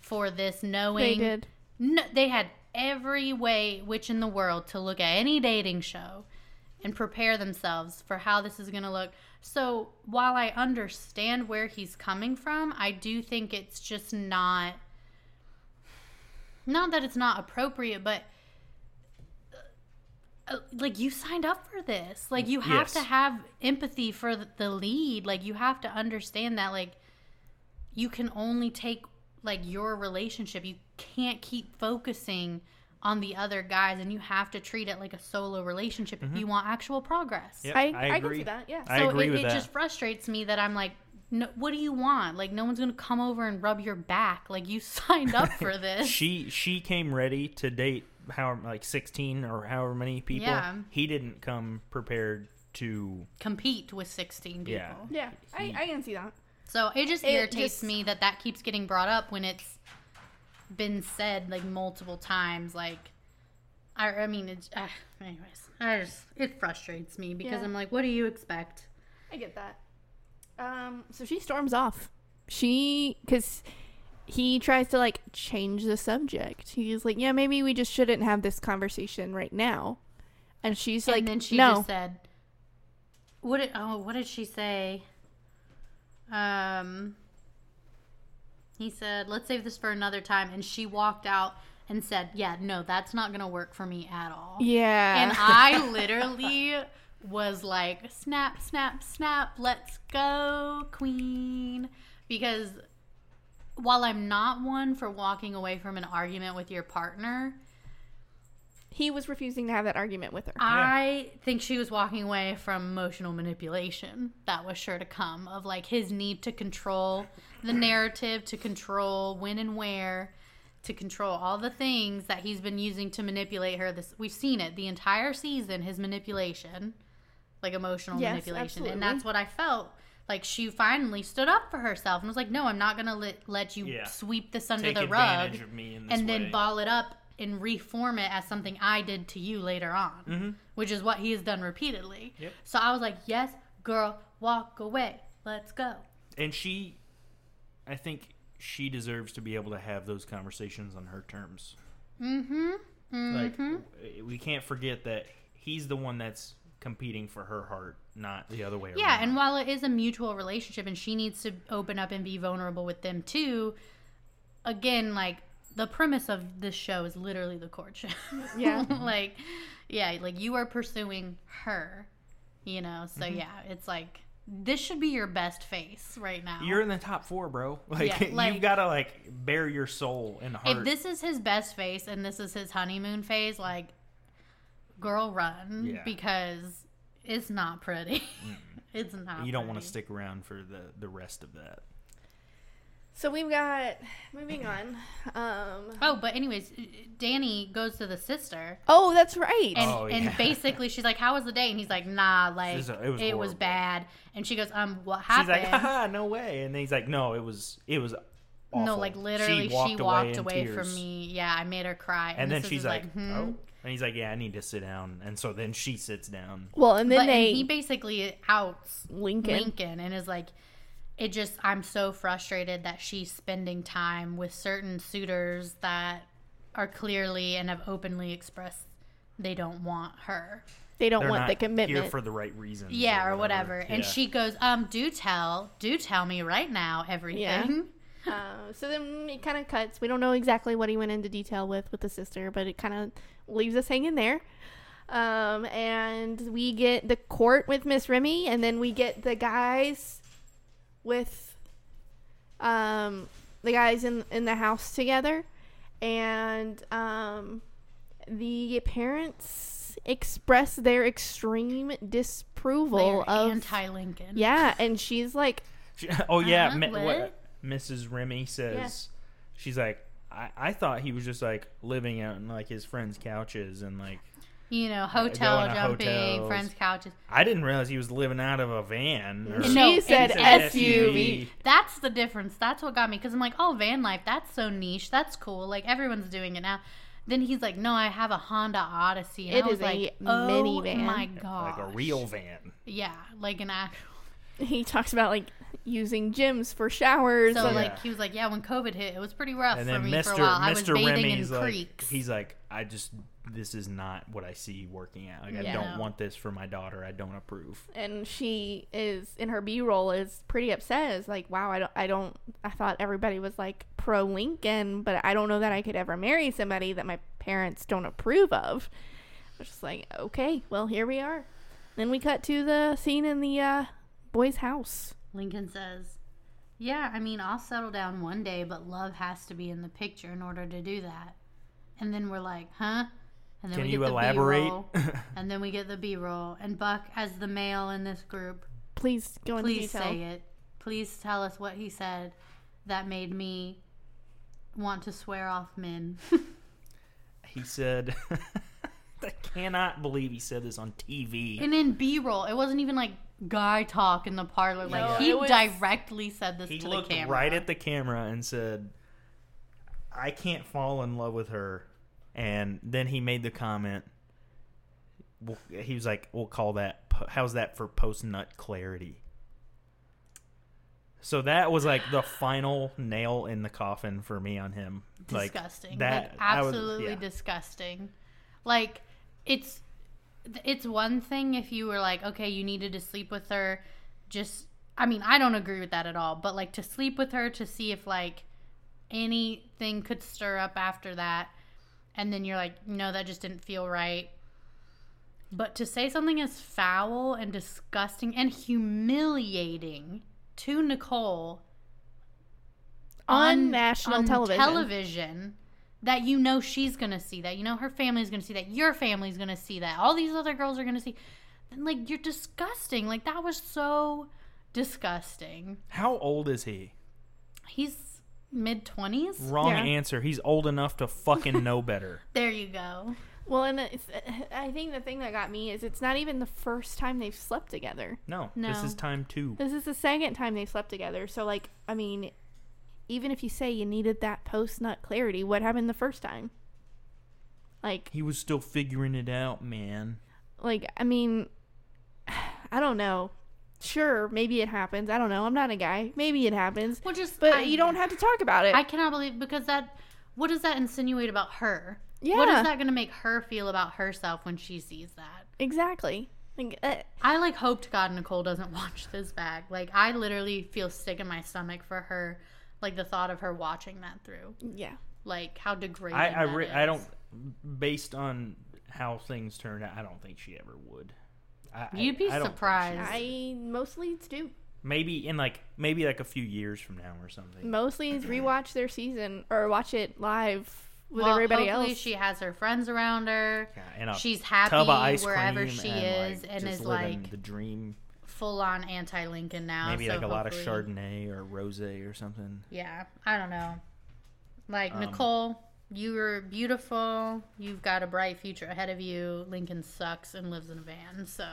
Speaker 3: for this knowing
Speaker 2: They did.
Speaker 3: no, they had every way which in the world to look at any dating show and prepare themselves for how this is going to look. So, while I understand where he's coming from, I do think it's just not not that it's not appropriate, but uh, like you signed up for this. Like you have
Speaker 1: Yes.
Speaker 3: to have empathy for the lead. Like you have to understand that like you can only take like your relationship. You can't keep focusing on the other guys and you have to treat it like a solo relationship if you mm-hmm. want actual progress.
Speaker 1: Yep,
Speaker 2: I,
Speaker 1: I
Speaker 2: I, can
Speaker 1: agree.
Speaker 2: see that. Yeah.
Speaker 1: I
Speaker 3: so
Speaker 1: agree
Speaker 3: it,
Speaker 1: with
Speaker 3: it
Speaker 1: that.
Speaker 3: just frustrates me that I'm like, no, what do you want? Like, no one's gonna come over and rub your back. Like, you [LAUGHS] signed up for [LAUGHS] this.
Speaker 1: she she came ready to date how like 16 or however many people
Speaker 3: Yeah.
Speaker 1: he didn't come prepared to
Speaker 3: Compete with 16 people.
Speaker 1: Yeah.
Speaker 2: yeah. I, I can see that.
Speaker 3: So it just
Speaker 2: It
Speaker 3: irritates
Speaker 2: just-
Speaker 3: me that that keeps getting brought up when it's been said like multiple times. Like, I, I mean, it's uh, anyways. I just it frustrates me because
Speaker 2: Yeah.
Speaker 3: I'm like, what do you expect?
Speaker 2: I get that. Um, so she storms off. She, because he tries to like change the subject. He's like, yeah, maybe we just shouldn't have this conversation right now. And she's like,
Speaker 3: and then she
Speaker 2: no.
Speaker 3: just said, "What did oh what did she say?" Um, he said, "Let's save this for another time," and she walked out and said, "Yeah, no, that's not gonna work for me at all."
Speaker 2: yeah.
Speaker 3: And I [LAUGHS] literally was like, "Snap, snap, snap! Let's go, queen!" Because while I'm not one for walking away from an argument with your partner,
Speaker 2: he was refusing to have that argument with her.
Speaker 3: I think she was walking away from emotional manipulation that was sure to come of like his need to control the narrative, to control when and where, to control all the things that he's been using to manipulate her. This we've seen it the entire season, his manipulation, like emotional
Speaker 2: Yes,
Speaker 3: manipulation,
Speaker 2: absolutely.
Speaker 3: and that's what I felt. Like she finally stood up for herself and was like, "No, I'm not gonna let let you
Speaker 1: Yeah.
Speaker 3: sweep this under
Speaker 1: take
Speaker 3: the rug."
Speaker 1: advantage of me in this
Speaker 3: and then ball it up and reform it as something I did to you later on, which is what he has done repeatedly.
Speaker 1: Mm-hmm. Yep.
Speaker 3: So I was like, yes, girl, walk away. Let's go.
Speaker 1: and she i think she deserves to be able to have those conversations on her terms
Speaker 3: Mm-hmm.
Speaker 1: like we can't forget that he's the one that's competing for her heart not the other way
Speaker 3: Yeah,
Speaker 1: around Yeah,
Speaker 3: and while it is a mutual relationship and she needs to open up and be vulnerable with them too, again, like the premise of this show is literally the courtship.
Speaker 2: Yeah. [LAUGHS]
Speaker 3: like, yeah, like you are pursuing her, you know? So
Speaker 1: Mm-hmm.
Speaker 3: yeah, it's like this should be your best face right now.
Speaker 1: you're in the top four bro [LAUGHS] like,
Speaker 3: Yeah, like-
Speaker 1: you've got to like bare your soul and heart
Speaker 3: if this is his best face and this is his honeymoon phase, like, girl, run
Speaker 1: Yeah.
Speaker 3: because it's not pretty. [LAUGHS] it's not.
Speaker 1: you don't want to stick around for the the rest of that
Speaker 2: so we've got moving on. Um,
Speaker 3: Oh, but anyways, Danny goes to the sister,
Speaker 2: oh, that's right.
Speaker 3: and
Speaker 1: Oh,
Speaker 3: and basically she's like, "How was the date?" And he's like, "Nah, like
Speaker 1: This is-
Speaker 3: it
Speaker 1: it
Speaker 3: was,
Speaker 1: was
Speaker 3: bad." And she goes, "Um, what happened?"
Speaker 1: she's
Speaker 3: happened?"
Speaker 1: like haha no way and then he's like no it was it was awful.
Speaker 3: no, like literally, she walked,
Speaker 1: in
Speaker 3: away,
Speaker 1: tears.
Speaker 3: from me. Yeah, I made her cry.
Speaker 1: and then
Speaker 3: this
Speaker 1: she's
Speaker 3: is
Speaker 1: like,
Speaker 3: hmm.
Speaker 1: oh and he's like yeah i need to sit down and so then she sits down
Speaker 2: well, and then
Speaker 3: But
Speaker 2: they
Speaker 3: and he basically outs
Speaker 2: Lincoln.
Speaker 3: Lincoln and is like, it just I'm so frustrated that she's spending time with certain suitors that are clearly and have openly expressed they don't want her.
Speaker 2: they don't
Speaker 1: They're
Speaker 2: want
Speaker 1: not
Speaker 2: the commitment.
Speaker 1: here for the right reasons
Speaker 3: Yeah, or whatever. And
Speaker 1: Yeah.
Speaker 3: she goes, um, do tell, do tell me right now everything. [LAUGHS]
Speaker 2: Uh, so then it kind of cuts. We don't know exactly what he went into detail with with the sister, but it kind of leaves us hanging there. Um, and we get the court with Miss Remy, and then we get the guys with um, the guys in in the house together, and um, the parents express their extreme disapproval
Speaker 3: They're
Speaker 2: of
Speaker 3: anti-Lincoln.
Speaker 2: yeah, and she's like,
Speaker 1: She- oh yeah,
Speaker 3: Uh-huh,
Speaker 1: mi-
Speaker 3: what?
Speaker 1: what Mrs. Remy says. She's like, I, I thought he was just like living out in like his friends' couches and like
Speaker 3: You know,
Speaker 1: uh, hotel
Speaker 3: jumping,
Speaker 1: hotels.
Speaker 3: friends' couches.
Speaker 1: I didn't realize he was living out of a van. Or,
Speaker 2: She
Speaker 3: No,
Speaker 2: said
Speaker 3: it's
Speaker 2: SUV.
Speaker 3: That's the difference. That's what got me because I'm like, oh, van life, that's so niche. That's cool. Like everyone's doing it now. Then he's like, no, I have a Honda Odyssey. And
Speaker 2: It
Speaker 3: I was
Speaker 2: is a
Speaker 3: like, oh
Speaker 2: minivan.
Speaker 3: my god,
Speaker 1: like a real van.
Speaker 3: yeah, like an actual.
Speaker 2: he talks about like using gyms for showers.
Speaker 3: So
Speaker 2: and,
Speaker 1: Yeah.
Speaker 3: like he was like, yeah, when COVID hit, it was pretty rough
Speaker 1: And
Speaker 3: for
Speaker 1: then
Speaker 3: me
Speaker 1: Mr.
Speaker 3: for a while. I was
Speaker 1: Mr.
Speaker 3: bathing
Speaker 1: Remy's
Speaker 3: in
Speaker 1: like,
Speaker 3: creeks.
Speaker 1: he's like, I just this is not what I see working out. Like I don't want this for my daughter. I don't approve.
Speaker 2: and she is in her B roll is pretty upset. Is like, wow, I don't, I don't, I thought everybody was like pro Lincoln, but I don't know that I could ever marry somebody that my parents don't approve of. I was just like, okay, well here we are. Then we cut to the scene in the uh, boy's house.
Speaker 3: Lincoln says, Yeah, I mean, I'll settle down one day, but love has to be in the picture in order to do that. And then we're like, Huh? And then
Speaker 1: Can
Speaker 3: we
Speaker 1: you
Speaker 3: get the
Speaker 1: elaborate?
Speaker 3: B-roll, [LAUGHS] and then we get the B roll. And Buck, as the male in this group,
Speaker 2: Please go into
Speaker 3: please
Speaker 2: detail.
Speaker 3: say it. Please tell us what he said that made me want to swear off men. [LAUGHS]
Speaker 1: he said, [LAUGHS] I cannot believe he said this on TV.
Speaker 3: and in B roll, it wasn't even like guy talk in the parlor. Like he
Speaker 2: was-
Speaker 3: directly said this
Speaker 1: He
Speaker 3: to the
Speaker 1: looked
Speaker 3: camera.
Speaker 1: right at the camera and said, I can't fall in love with her. And then he made the comment. well, He was like, "We'll call that. How's that for post nut clarity?" So that was like the [SIGHS] final nail in the coffin for me on him. Like
Speaker 3: disgusting.
Speaker 1: that,
Speaker 3: like
Speaker 1: I was-
Speaker 3: absolutely
Speaker 1: yeah.
Speaker 3: disgusting. Like it's it's one thing if you were like, okay, you needed to sleep with her. Just, I mean, I don't agree with that at all. But like to sleep with her to see if like anything could stir up after that, and then you're like, no, that just didn't feel right. But to say something as foul and disgusting and humiliating to Nicole
Speaker 2: On national
Speaker 3: on
Speaker 2: television.
Speaker 3: television that you know she's gonna see that you know her family's gonna see that your family's gonna see that all these other girls are gonna see and like you're disgusting like that was so disgusting
Speaker 1: How old is he?
Speaker 3: he's mid-20s
Speaker 1: Wrong
Speaker 2: Yeah.
Speaker 1: answer. He's old enough to fucking know [LAUGHS] better.
Speaker 3: there you go
Speaker 2: Well, and it's, I think the thing that got me is it's not even the first time they've slept together.
Speaker 1: No,
Speaker 3: No.
Speaker 1: this is time two.
Speaker 2: This is the second time they've slept together. So, like, I mean, even if you say you needed that post nut clarity, what happened the first time? Like,
Speaker 1: He was still figuring it out, man.
Speaker 2: like I mean, [SIGHS] I don't know. Sure, maybe it happens. I don't know. I'm not a guy. Maybe it happens,
Speaker 3: well just
Speaker 2: but
Speaker 3: I-
Speaker 2: you don't have to talk about it.
Speaker 3: i cannot believe because that what does that insinuate about her what
Speaker 2: Yeah.
Speaker 3: is that gonna make her feel about herself when she sees that
Speaker 2: exactly. Like, uh,
Speaker 3: I like hope to God Nicole doesn't [LAUGHS] watch this back. Like I literally feel sick in my stomach for her. Like the thought of her watching that through.
Speaker 2: yeah.
Speaker 3: Like how degrading.
Speaker 1: I I,
Speaker 3: that
Speaker 1: re- I don't. Based on how things turned out, I don't think she ever would. I, I-
Speaker 3: You'd be
Speaker 1: I don't think she-
Speaker 3: surprised.
Speaker 2: I most leads do.
Speaker 1: Maybe in like maybe like a few years from now or something.
Speaker 2: Most leads [CLEARS THROAT] rewatch their season or watch it live with
Speaker 3: Well,
Speaker 2: everybody
Speaker 3: hopefully
Speaker 2: else.
Speaker 3: she has her friends around her.
Speaker 1: Yeah, and a
Speaker 3: She's happy
Speaker 1: tub of ice
Speaker 3: wherever
Speaker 1: cream
Speaker 3: she
Speaker 1: and,
Speaker 3: is
Speaker 1: like,
Speaker 3: and
Speaker 1: just
Speaker 3: is like
Speaker 1: the dream.
Speaker 3: full on anti Lincoln now.
Speaker 1: Maybe
Speaker 3: so
Speaker 1: like a lot of Chardonnay or rosé or something.
Speaker 3: Yeah, I don't know. Like
Speaker 1: Um,
Speaker 3: Nicole, you are beautiful. You've got a bright future ahead of you. Lincoln sucks and lives in a van, so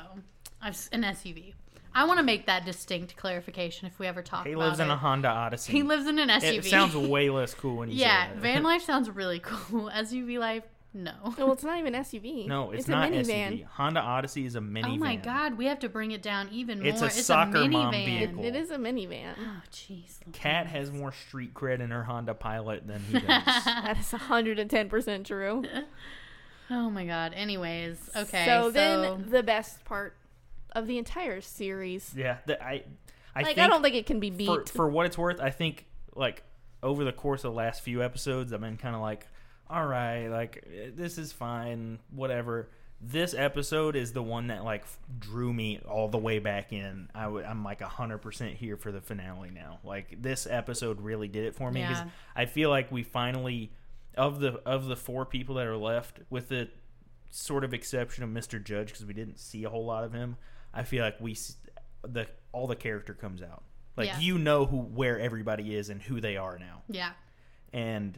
Speaker 3: I've an SUV. I want to make that distinct clarification if we ever talk
Speaker 1: He lives in
Speaker 3: it.
Speaker 1: a Honda Odyssey.
Speaker 3: he lives in an SUV.
Speaker 1: It sounds way less cool when you
Speaker 3: yeah,
Speaker 1: say that.
Speaker 3: van [LAUGHS] life sounds really cool. [LAUGHS] SUV life, no.
Speaker 2: Oh, well, it's not even SUV. [LAUGHS]
Speaker 1: no, it's,
Speaker 2: it's
Speaker 1: not
Speaker 2: a minivan.
Speaker 1: SUV. Honda Odyssey is a minivan.
Speaker 3: Oh my god, we have to bring it down even more.
Speaker 1: It's a soccer mom
Speaker 3: minivan.
Speaker 1: vehicle.
Speaker 2: It is a minivan.
Speaker 3: Oh jeez.
Speaker 1: Kat has more street cred in her Honda Pilot than he [LAUGHS] does.
Speaker 2: That is 110% true. [LAUGHS]
Speaker 3: Oh my god. Anyways, okay.
Speaker 2: so, then the best part of the entire series.
Speaker 1: yeah, the, I, I
Speaker 2: like
Speaker 1: think
Speaker 2: I don't think it can be beat.
Speaker 1: for, for what it's worth, I think like over the course of the last few episodes, I've been kind of like, all right, like this is fine, whatever. This episode is the one that like drew me all the way back in. I w- I'm like hundred percent here for the finale now. Like this episode really did it for me because
Speaker 3: Yeah.
Speaker 1: I feel like we finally of the of the four people that are left, with the sort of exception of Mr. Judge because we didn't see a whole lot of him. I feel like we s- the all the character comes out. Like
Speaker 3: Yeah.
Speaker 1: you know who where everybody is and who they are now,
Speaker 3: yeah.
Speaker 1: and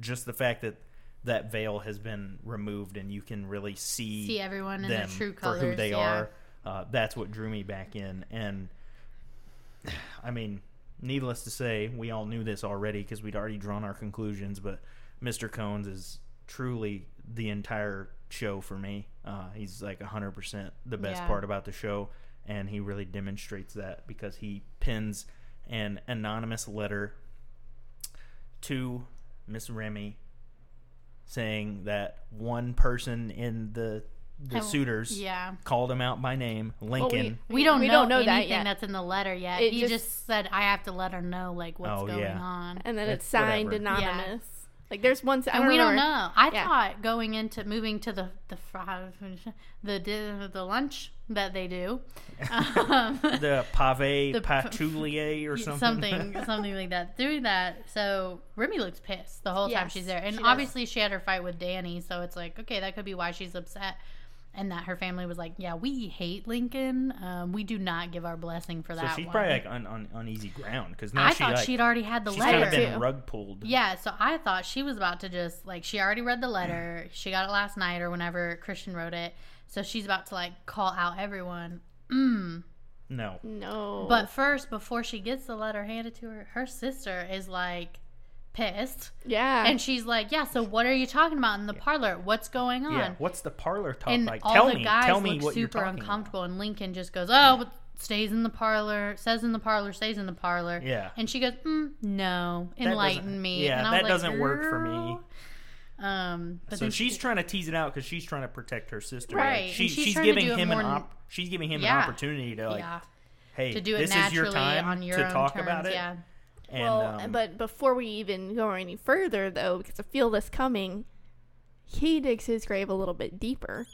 Speaker 1: just the fact that that veil has been removed and you can really see,
Speaker 3: See everyone in their true
Speaker 1: for who they
Speaker 3: yeah.
Speaker 1: are. Uh, that's what drew me back in, and [SIGHS] I mean, needless to say, we all knew this already because we'd already drawn our conclusions. But Mr. Cones is truly the entire show for me. Uh, he's like hundred percent the best
Speaker 3: Yeah.
Speaker 1: part about the show, and he really demonstrates that because he pins an anonymous letter to Miss Rémy saying that one person in the the
Speaker 3: Oh,
Speaker 1: suitors
Speaker 3: Yeah.
Speaker 1: called him out by name, Lincoln.
Speaker 3: We don't
Speaker 2: we
Speaker 3: know,
Speaker 2: don't know that
Speaker 3: anything
Speaker 2: yet.
Speaker 3: that's in the letter yet.
Speaker 2: It
Speaker 3: he
Speaker 2: just-
Speaker 3: just, said I have to let her know like what's
Speaker 1: Oh,
Speaker 3: going
Speaker 1: yeah.
Speaker 3: on.
Speaker 2: and then it's
Speaker 1: That's
Speaker 2: signed
Speaker 1: whatever.
Speaker 2: anonymous. Like there's one. I
Speaker 3: and we don't know. I
Speaker 2: Yeah.
Speaker 3: thought going into moving to the the fr- the the, the lunch that they do, [LAUGHS] um,
Speaker 1: The pave [LAUGHS]
Speaker 3: The p-
Speaker 1: patoulier or something.
Speaker 3: something [LAUGHS] something like that. Through that, so Rémy looks pissed the whole time she's there, and
Speaker 2: she does.
Speaker 3: obviously she had her fight with Danny, so it's like okay, that could be why she's upset. And that her family was like, "Yeah, we hate Lincoln. Um, we do not give our blessing for that."
Speaker 1: so
Speaker 3: that."
Speaker 1: she's
Speaker 3: one."
Speaker 1: probably like on, on uneasy ground because
Speaker 3: I
Speaker 1: she
Speaker 3: thought
Speaker 1: like
Speaker 3: she'd already had the
Speaker 1: she's kind
Speaker 3: letter.
Speaker 1: of been
Speaker 2: too.
Speaker 1: rug pulled.
Speaker 3: Yeah, so I thought she was about to just like she already read the letter. She got it last night or whenever Christian wrote it. So she's about to like call out everyone. Mm.
Speaker 1: No,
Speaker 2: No.
Speaker 3: But first, before she gets the letter handed to her, her sister is like pissed.
Speaker 2: yeah,
Speaker 3: And she's like, Yeah, so what are you talking about in the parlor? What's going on?
Speaker 1: yeah. What's the parlor talk
Speaker 3: and
Speaker 1: like?
Speaker 3: all
Speaker 1: Tell
Speaker 3: the
Speaker 1: me,
Speaker 3: guys
Speaker 1: tell me
Speaker 3: look
Speaker 1: what you're
Speaker 3: super
Speaker 1: talking
Speaker 3: uncomfortable. And Lincoln just goes, Oh, but stays in the parlor, says in the parlor, stays in the parlor.
Speaker 1: Yeah.
Speaker 3: And she goes, mm, No, enlighten me.
Speaker 1: yeah,
Speaker 3: and I
Speaker 1: that
Speaker 3: like,
Speaker 1: doesn't work for me.
Speaker 3: Um, but
Speaker 1: so she's
Speaker 3: she,
Speaker 1: trying to tease it out because she's trying to protect her sister.
Speaker 3: Right,
Speaker 1: Like, she,
Speaker 3: she's
Speaker 1: she's, giving
Speaker 3: do it
Speaker 1: him an op- she's giving him
Speaker 3: Yeah.
Speaker 1: an opportunity to like,
Speaker 3: yeah,
Speaker 1: hey,
Speaker 3: to do it
Speaker 1: this is
Speaker 3: naturally
Speaker 1: your time
Speaker 3: on your
Speaker 1: to
Speaker 3: own
Speaker 1: talk
Speaker 3: terms.
Speaker 1: about it.
Speaker 3: Yeah,
Speaker 1: And,
Speaker 2: well,
Speaker 1: um,
Speaker 2: but before we even go any further, though, because I feel this coming, he digs his grave a little bit deeper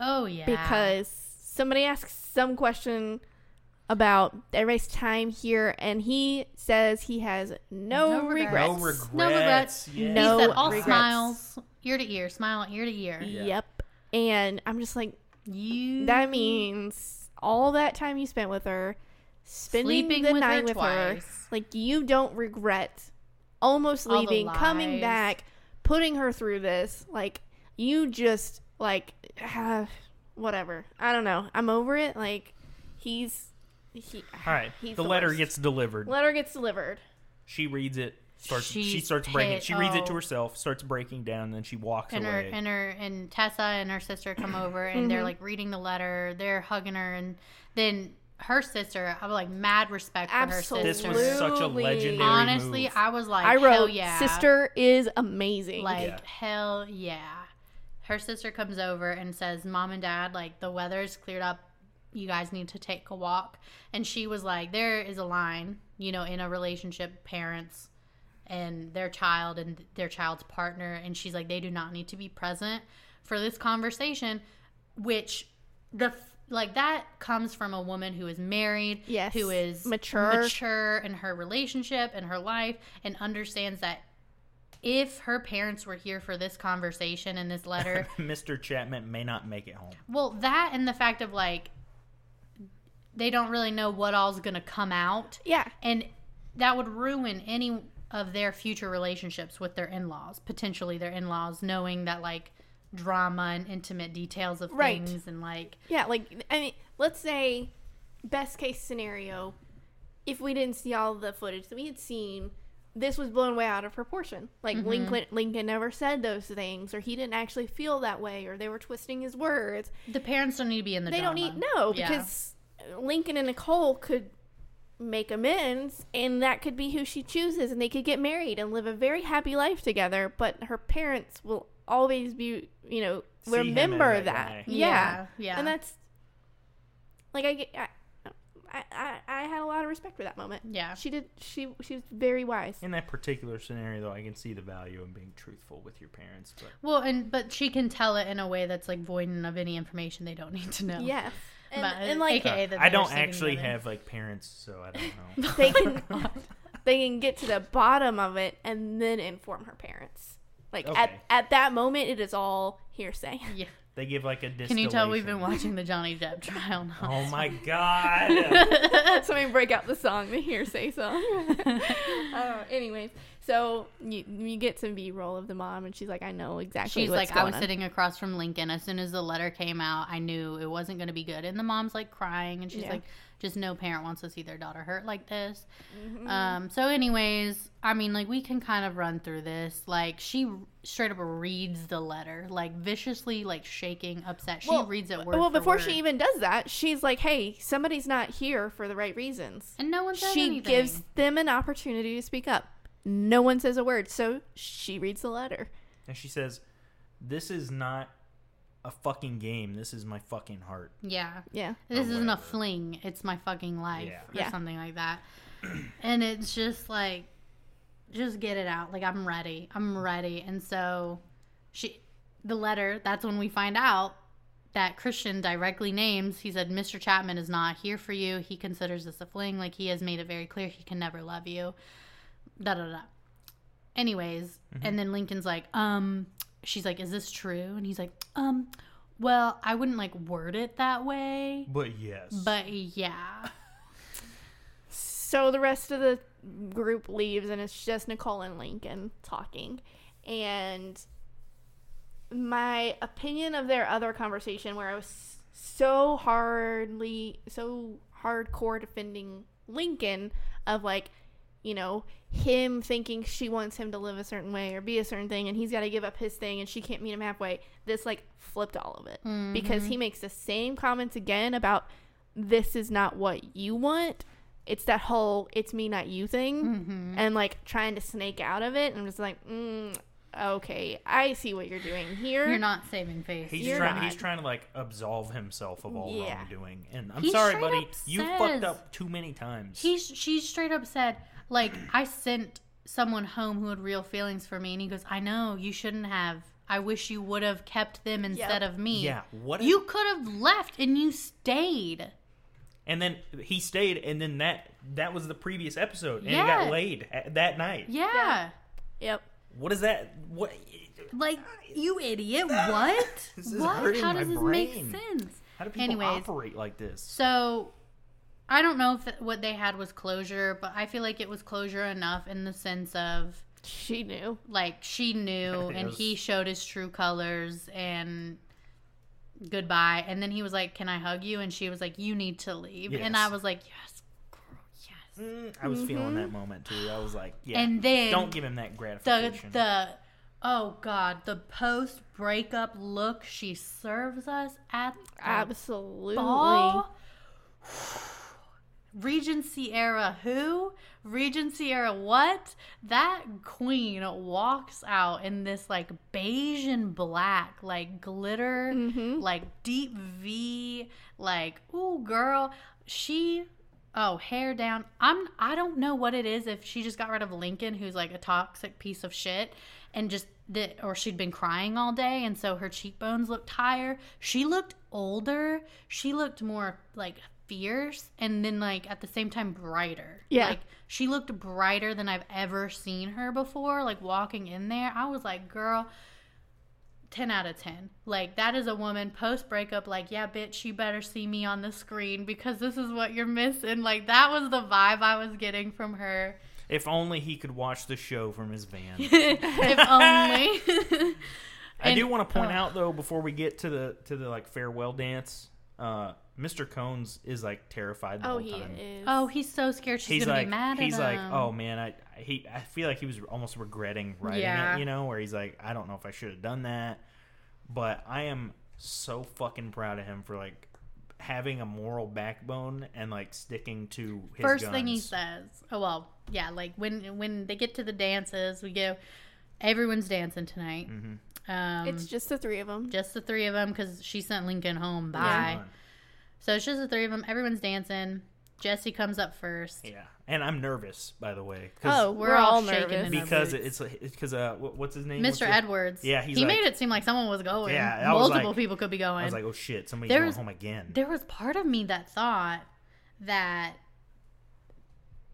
Speaker 3: oh yeah,
Speaker 2: because somebody asks some question about everybody's time here, and he says he has no,
Speaker 3: No regrets.
Speaker 2: regrets.
Speaker 1: no regrets.
Speaker 3: No regrets.
Speaker 1: Yeah.
Speaker 2: No
Speaker 3: he said all
Speaker 2: regrets.
Speaker 3: smiles, ear to ear, smile ear to ear.
Speaker 1: Yeah.
Speaker 2: Yep. And I'm just like,
Speaker 3: You
Speaker 2: that means all that time you spent with her, spending
Speaker 3: Sleeping
Speaker 2: the
Speaker 3: with her
Speaker 2: night with her, like you don't regret almost
Speaker 3: All the
Speaker 2: leaving, coming
Speaker 3: lies.
Speaker 2: back, putting her through this. Like you just like have [SIGHS] whatever. I don't know. I'm over it. Like he's he. [SIGHS]
Speaker 1: All right,
Speaker 2: He's
Speaker 1: the
Speaker 2: the
Speaker 1: letter
Speaker 2: worst.
Speaker 1: gets delivered.
Speaker 2: Letter gets delivered.
Speaker 1: She reads it. Starts. she
Speaker 3: She's
Speaker 1: starts breaking.
Speaker 3: pit-
Speaker 1: She reads it to
Speaker 3: oh.
Speaker 1: herself. Starts breaking down. And then she walks
Speaker 3: and her
Speaker 1: away.
Speaker 3: and her and Tessa and her sister come over and they're mm-hmm. like reading the letter. They're hugging her and then her sister. I was like mad respect for her sister.
Speaker 1: this was such a
Speaker 2: Absolutely.
Speaker 1: legendary
Speaker 3: Honestly,
Speaker 1: move.
Speaker 3: I was like,
Speaker 2: I
Speaker 3: hell
Speaker 2: wrote,
Speaker 3: yeah,
Speaker 2: sister is amazing.
Speaker 3: Like
Speaker 1: Yeah.
Speaker 3: hell yeah. Her sister comes over and says, "Mom and Dad, like the weather's cleared up. You guys need to take a walk." And she was like, "There is a line, you know, in a relationship, parents and their child and their child's partner, and she's like, they do not need to be present for this conversation, which the like that comes from a woman who is married,
Speaker 2: Yes.
Speaker 3: who is
Speaker 2: Mature.
Speaker 3: mature in her relationship and her life, and understands that." If her parents were here for this conversation and this letter, [LAUGHS]
Speaker 1: Mr. Chapman may not make it home.
Speaker 3: well, that and the fact of like they don't really know what all's gonna come out,
Speaker 2: yeah.
Speaker 3: and that would ruin any of their future relationships with their in-laws, potentially their in-laws, knowing that like drama and intimate details of
Speaker 2: Right.
Speaker 3: things and like
Speaker 2: Yeah, like I mean, let's say best case scenario, if we didn't see all the footage that we had seen, this was blown way out of proportion. Like
Speaker 3: Mm-hmm.
Speaker 2: Lincoln Lincoln never said those things, or he didn't actually feel that way, or they were twisting his words.
Speaker 3: the parents don't need to be in the
Speaker 2: they don't
Speaker 3: drama.
Speaker 2: need no
Speaker 3: Yeah.
Speaker 2: because Lincoln and Nicole could make amends and that could be who she chooses and they could get married and live a very happy life together but her parents will always be you know
Speaker 1: See
Speaker 2: remember
Speaker 1: that
Speaker 2: that, yeah
Speaker 3: Yeah, yeah.
Speaker 2: and that's like I, get- I I, I I had a lot of respect for that moment
Speaker 3: Yeah.
Speaker 2: she did she she was very wise
Speaker 1: In that particular scenario, though, I can see the value in being truthful with your parents. But
Speaker 3: Well, and but she can tell it in a way that's like voiding of any information they don't need to know.
Speaker 2: yes [LAUGHS] and,
Speaker 3: But,
Speaker 2: and like
Speaker 3: AKA uh, that
Speaker 1: I don't actually
Speaker 3: together.
Speaker 1: have like parents, so I don't know.
Speaker 2: they can [LAUGHS] [LAUGHS] they can get to the bottom of it and then inform her parents. Like at,
Speaker 1: Okay.
Speaker 2: at that moment, it is all hearsay. [LAUGHS]
Speaker 3: Yeah.
Speaker 1: They give like a distillation.
Speaker 3: Can you tell we've been watching the Johnny Depp trial now?
Speaker 1: Oh my [LAUGHS] god! [LAUGHS]
Speaker 2: Somebody break out the song, the hearsay song. uh, anyways, so you you get some B roll of the mom, and she's like, "I know exactly."
Speaker 3: She's
Speaker 2: what's
Speaker 3: like, I was
Speaker 2: on."
Speaker 3: sitting across from Lincoln. As soon as the letter came out, I knew it wasn't going to be good. And the mom's like crying, and she's
Speaker 2: Yeah.
Speaker 3: like, just no parent wants to see their daughter hurt like this.
Speaker 2: Mm-hmm.
Speaker 3: Um, so, anyways, I mean, like, we can kind of run through this. Like, she straight up reads the letter, like, viciously, like, shaking, upset. She
Speaker 2: Well,
Speaker 3: reads it word
Speaker 2: well,
Speaker 3: for
Speaker 2: before
Speaker 3: word.
Speaker 2: she even does that, she's like, "Hey, somebody's not here for the right reasons."
Speaker 3: And no one said
Speaker 2: she
Speaker 3: anything.
Speaker 2: gives them an opportunity to speak up. No one says a word, so she reads the letter.
Speaker 1: and she says, "This is not a fucking game. This is my fucking heart."
Speaker 3: Yeah.
Speaker 2: Yeah.
Speaker 3: This isn't a fling. It's my fucking life
Speaker 1: Yeah.
Speaker 3: or
Speaker 2: Yeah.
Speaker 3: something like that. [CLEARS THROAT] and it's just like just get it out. Like I'm ready. I'm ready. And so she the letter, that's when we find out that Christian directly names, he said, Mr. Chapman is not here for you. He considers this a fling. Like he has made it very clear he can never love you. Da da da. Anyways, and then Lincoln's like, um, she's like, Is this true? And he's like, um, well, I wouldn't like word it that way.
Speaker 1: But yes.
Speaker 3: But yeah.
Speaker 2: So the rest of the group leaves, and it's just Nicole and Lincoln talking. And my opinion of their other conversation, where I was so hardly, so hardcore defending Lincoln, of like, you know, him thinking she wants him to live a certain way or be a certain thing, and he's got to give up his thing, and she can't meet him halfway. This like flipped all of it because he makes the same comments again about this is not what you want. It's that whole "it's me, not you" thing, and like trying to snake out of it. And I'm just like, mm, okay, I see what you're doing here.
Speaker 3: You're not saving face.
Speaker 1: He's
Speaker 2: You're
Speaker 1: trying. He's trying to like absolve himself of all
Speaker 2: Yeah.
Speaker 1: wrongdoing, and I'm
Speaker 3: He
Speaker 1: sorry, buddy.
Speaker 3: up
Speaker 1: You fucked up too many times.
Speaker 3: He she straight up said, like, I sent someone home who had real feelings for me, and he goes, I know you shouldn't have. I wish you would have kept them instead of me.
Speaker 1: yeah. What?
Speaker 3: You could have left and you stayed.
Speaker 1: and then he stayed, and then that that was the previous episode, and he
Speaker 3: Yeah.
Speaker 1: got laid a- that night.
Speaker 3: Yeah.
Speaker 2: Yep.
Speaker 1: What is that? What?
Speaker 3: Like, you idiot. [LAUGHS] What?
Speaker 1: This is
Speaker 3: what?
Speaker 1: hurting
Speaker 3: How
Speaker 1: my
Speaker 3: does this
Speaker 1: brain.
Speaker 3: make sense?
Speaker 1: How do people
Speaker 3: Anyways.
Speaker 1: operate like this?
Speaker 3: So, I don't know if th- what they had was closure, but I feel like it was closure enough in the sense of
Speaker 2: She knew.
Speaker 3: like she knew [LAUGHS]
Speaker 1: It
Speaker 3: and
Speaker 1: was-
Speaker 3: he showed his true colors and goodbye and then he was like can i hug you and she was like you need to leave and i was like yes girl yes
Speaker 1: Mm, I was feeling that moment too. I was like, yeah.
Speaker 3: And then
Speaker 1: don't give him that
Speaker 3: the
Speaker 1: gratification.
Speaker 3: the oh god the post breakup look she serves us at the
Speaker 2: Absolutely.
Speaker 3: ball Regency era who? Regency era what? That queen walks out in this like beige and black, like glitter,
Speaker 2: Mhm.
Speaker 3: like deep V, like ooh girl, she oh hair down. I'm I don't know what it is if she just got rid of Lincoln who's like a toxic piece of shit and just that or she'd been crying all day and so her cheekbones looked higher. She looked older. She looked more like fierce and then like at the same time brighter.
Speaker 2: Yeah.
Speaker 3: Like she looked brighter than I've ever seen her before. Like walking in there, I was like, girl, 10 out of 10. Like, that is a woman post breakup, like, yeah, bitch, you better see me on the screen because this is what you're missing. Like, that was the vibe I was getting from her.
Speaker 1: if only he could watch the show from his van. [LAUGHS]
Speaker 3: if only. [LAUGHS] [LAUGHS]
Speaker 1: I do want to point
Speaker 3: oh.
Speaker 1: out though before we get to the to the like farewell dance, uh, Mr. Cones is like terrified the
Speaker 2: Oh,
Speaker 1: whole
Speaker 2: he
Speaker 1: time.
Speaker 2: is.
Speaker 3: oh, he's so scared she's
Speaker 1: He's
Speaker 3: going to
Speaker 1: like,
Speaker 3: be mad at
Speaker 1: he's
Speaker 3: him.
Speaker 1: like, oh man, I he I feel like he was almost regretting writing
Speaker 3: Yeah.
Speaker 1: it, you know, where he's like, I don't know if I should have done that, but I am so fucking proud of him for like having a moral backbone and like sticking to his
Speaker 3: First thing he says, oh, well, yeah, like when when they get to the dances, we go, everyone's dancing tonight.
Speaker 1: Mm-hmm.
Speaker 3: Um,
Speaker 2: it's just the three of them.
Speaker 3: just the three of them because she sent Lincoln home. Bye.
Speaker 2: Yeah.
Speaker 3: So it's just the three of them. Everyone's dancing. Jesse comes up first.
Speaker 1: Yeah, and I'm nervous by the way. 'cause-
Speaker 2: Oh,
Speaker 3: We're
Speaker 2: we're,
Speaker 3: all
Speaker 2: all nervous.
Speaker 1: because it's because uh, what's his name?
Speaker 3: Mr.
Speaker 1: the-
Speaker 3: Edwards.
Speaker 1: Yeah, he's
Speaker 3: he
Speaker 1: like-
Speaker 3: made it seem like someone was going.
Speaker 1: Yeah, I was
Speaker 3: multiple
Speaker 1: like-
Speaker 3: people could be going.
Speaker 1: I was like, oh shit, somebody's
Speaker 3: There
Speaker 1: going
Speaker 3: was-
Speaker 1: home again.
Speaker 3: there was part of me that thought that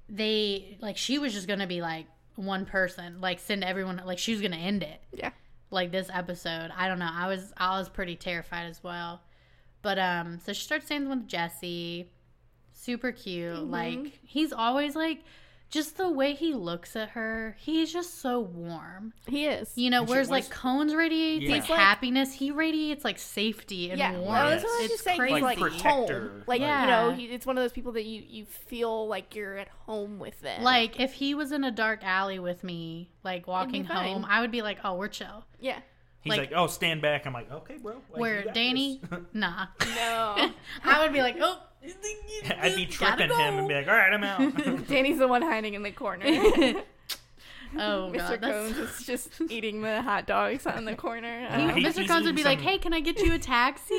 Speaker 3: they like she was just gonna be like one person, like send everyone, like she was gonna end it.
Speaker 2: Yeah.
Speaker 3: like this episode. I don't know. I was I was pretty terrified as well. But um so she starts dancing with Jesse. Super cute.
Speaker 2: Mhm.
Speaker 3: Like he's always like just the way he looks at her, he's just so warm.
Speaker 2: He is.
Speaker 3: You know,
Speaker 1: And
Speaker 3: whereas like Cones radiates
Speaker 1: Yeah.
Speaker 3: like happiness, he radiates like safety and
Speaker 2: yeah,
Speaker 3: warmth.
Speaker 2: well, that's what I was
Speaker 3: it's
Speaker 2: just
Speaker 3: crazy.
Speaker 2: Like
Speaker 1: Like protector.
Speaker 2: home. Like
Speaker 3: Yeah.
Speaker 2: you know, he, it's one of those people that you you feel like you're at home with them.
Speaker 3: Like if he was in a dark alley with me, like walking home, I would be like, "Oh, we're chill."
Speaker 2: yeah,
Speaker 1: He's
Speaker 3: like-
Speaker 1: like, oh, stand back. I'm like, okay, bro. Like,
Speaker 3: Where Danny, [LAUGHS] nah.
Speaker 2: no. [LAUGHS]
Speaker 3: I would be like, "Oh, [LAUGHS]
Speaker 1: I'd be
Speaker 3: gotta
Speaker 1: tripping him and be like, all right, I'm out.
Speaker 2: Danny's the one hiding in the corner.
Speaker 3: Oh
Speaker 2: Mr.
Speaker 3: god, that's
Speaker 2: Cones is just eating the hot dogs on the corner.
Speaker 1: Uh, he-
Speaker 3: Mr.
Speaker 1: he's
Speaker 3: Cones would
Speaker 1: eating
Speaker 3: be like, "Hey, can I get you a taxi?"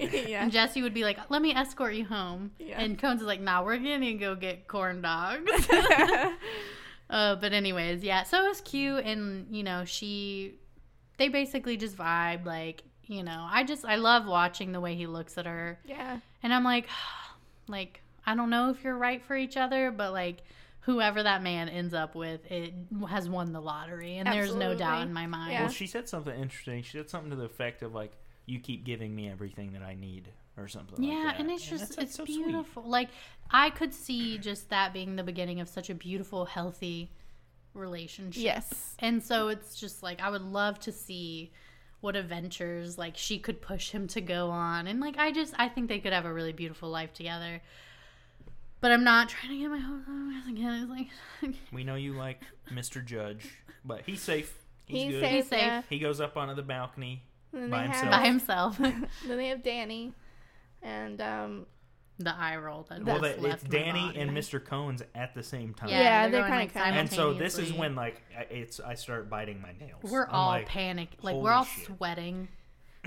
Speaker 2: yeah.
Speaker 3: And Jesse would be like, "Let me escort you home."
Speaker 2: Yeah.
Speaker 3: And Cones is like, "Nah, we're gonna go get corn dogs." Uh, but anyways, yeah. So it was cute, and you know, she, they basically just vibe. Like, you know, I just I love watching the way he looks at her,
Speaker 2: Yeah.
Speaker 3: and I'm like, [SIGHS] like I don't know if you're right for each other, but like whoever that man ends up with, it has won the lottery, and there's no doubt in my mind.
Speaker 2: Yeah.
Speaker 1: Well, she said something interesting. She said something to the effect of like, "You keep giving me everything that I need," or something.
Speaker 3: Yeah,
Speaker 1: like that.
Speaker 3: and it's just
Speaker 1: that's, like,
Speaker 3: it's
Speaker 1: so sweet.
Speaker 3: beautiful. Like I could see just that being the beginning of such a beautiful, healthy relationship.
Speaker 2: Yes.
Speaker 3: And so it's just like I would love to see what adventures like she could push him to go on. And like I just I think they could have a really beautiful life together. But I'm not trying to get my hopes up again. It's like [LAUGHS]
Speaker 1: We know you like Mr. Judge, but he's safe. He's,
Speaker 2: He's
Speaker 1: good.
Speaker 2: safe.
Speaker 3: He's safe.
Speaker 2: Yeah.
Speaker 1: He goes up onto the balcony.
Speaker 2: And then
Speaker 1: By
Speaker 2: they
Speaker 1: himself.
Speaker 3: by himself. [LAUGHS]
Speaker 2: then they have Danny, and um
Speaker 3: the eye roll that
Speaker 1: Well,
Speaker 3: just
Speaker 1: they,
Speaker 3: left
Speaker 1: it's
Speaker 3: my
Speaker 1: Danny
Speaker 3: body.
Speaker 1: and Mr. Cones at the same time.
Speaker 3: Yeah,
Speaker 2: Yeah,
Speaker 3: they're,
Speaker 2: they're kinda
Speaker 3: like,
Speaker 1: And so this is when like I- it's I start biting my nails.
Speaker 3: we're
Speaker 1: I'm
Speaker 3: all
Speaker 1: like,
Speaker 3: panicked. Like we're all
Speaker 1: shit.
Speaker 3: sweating.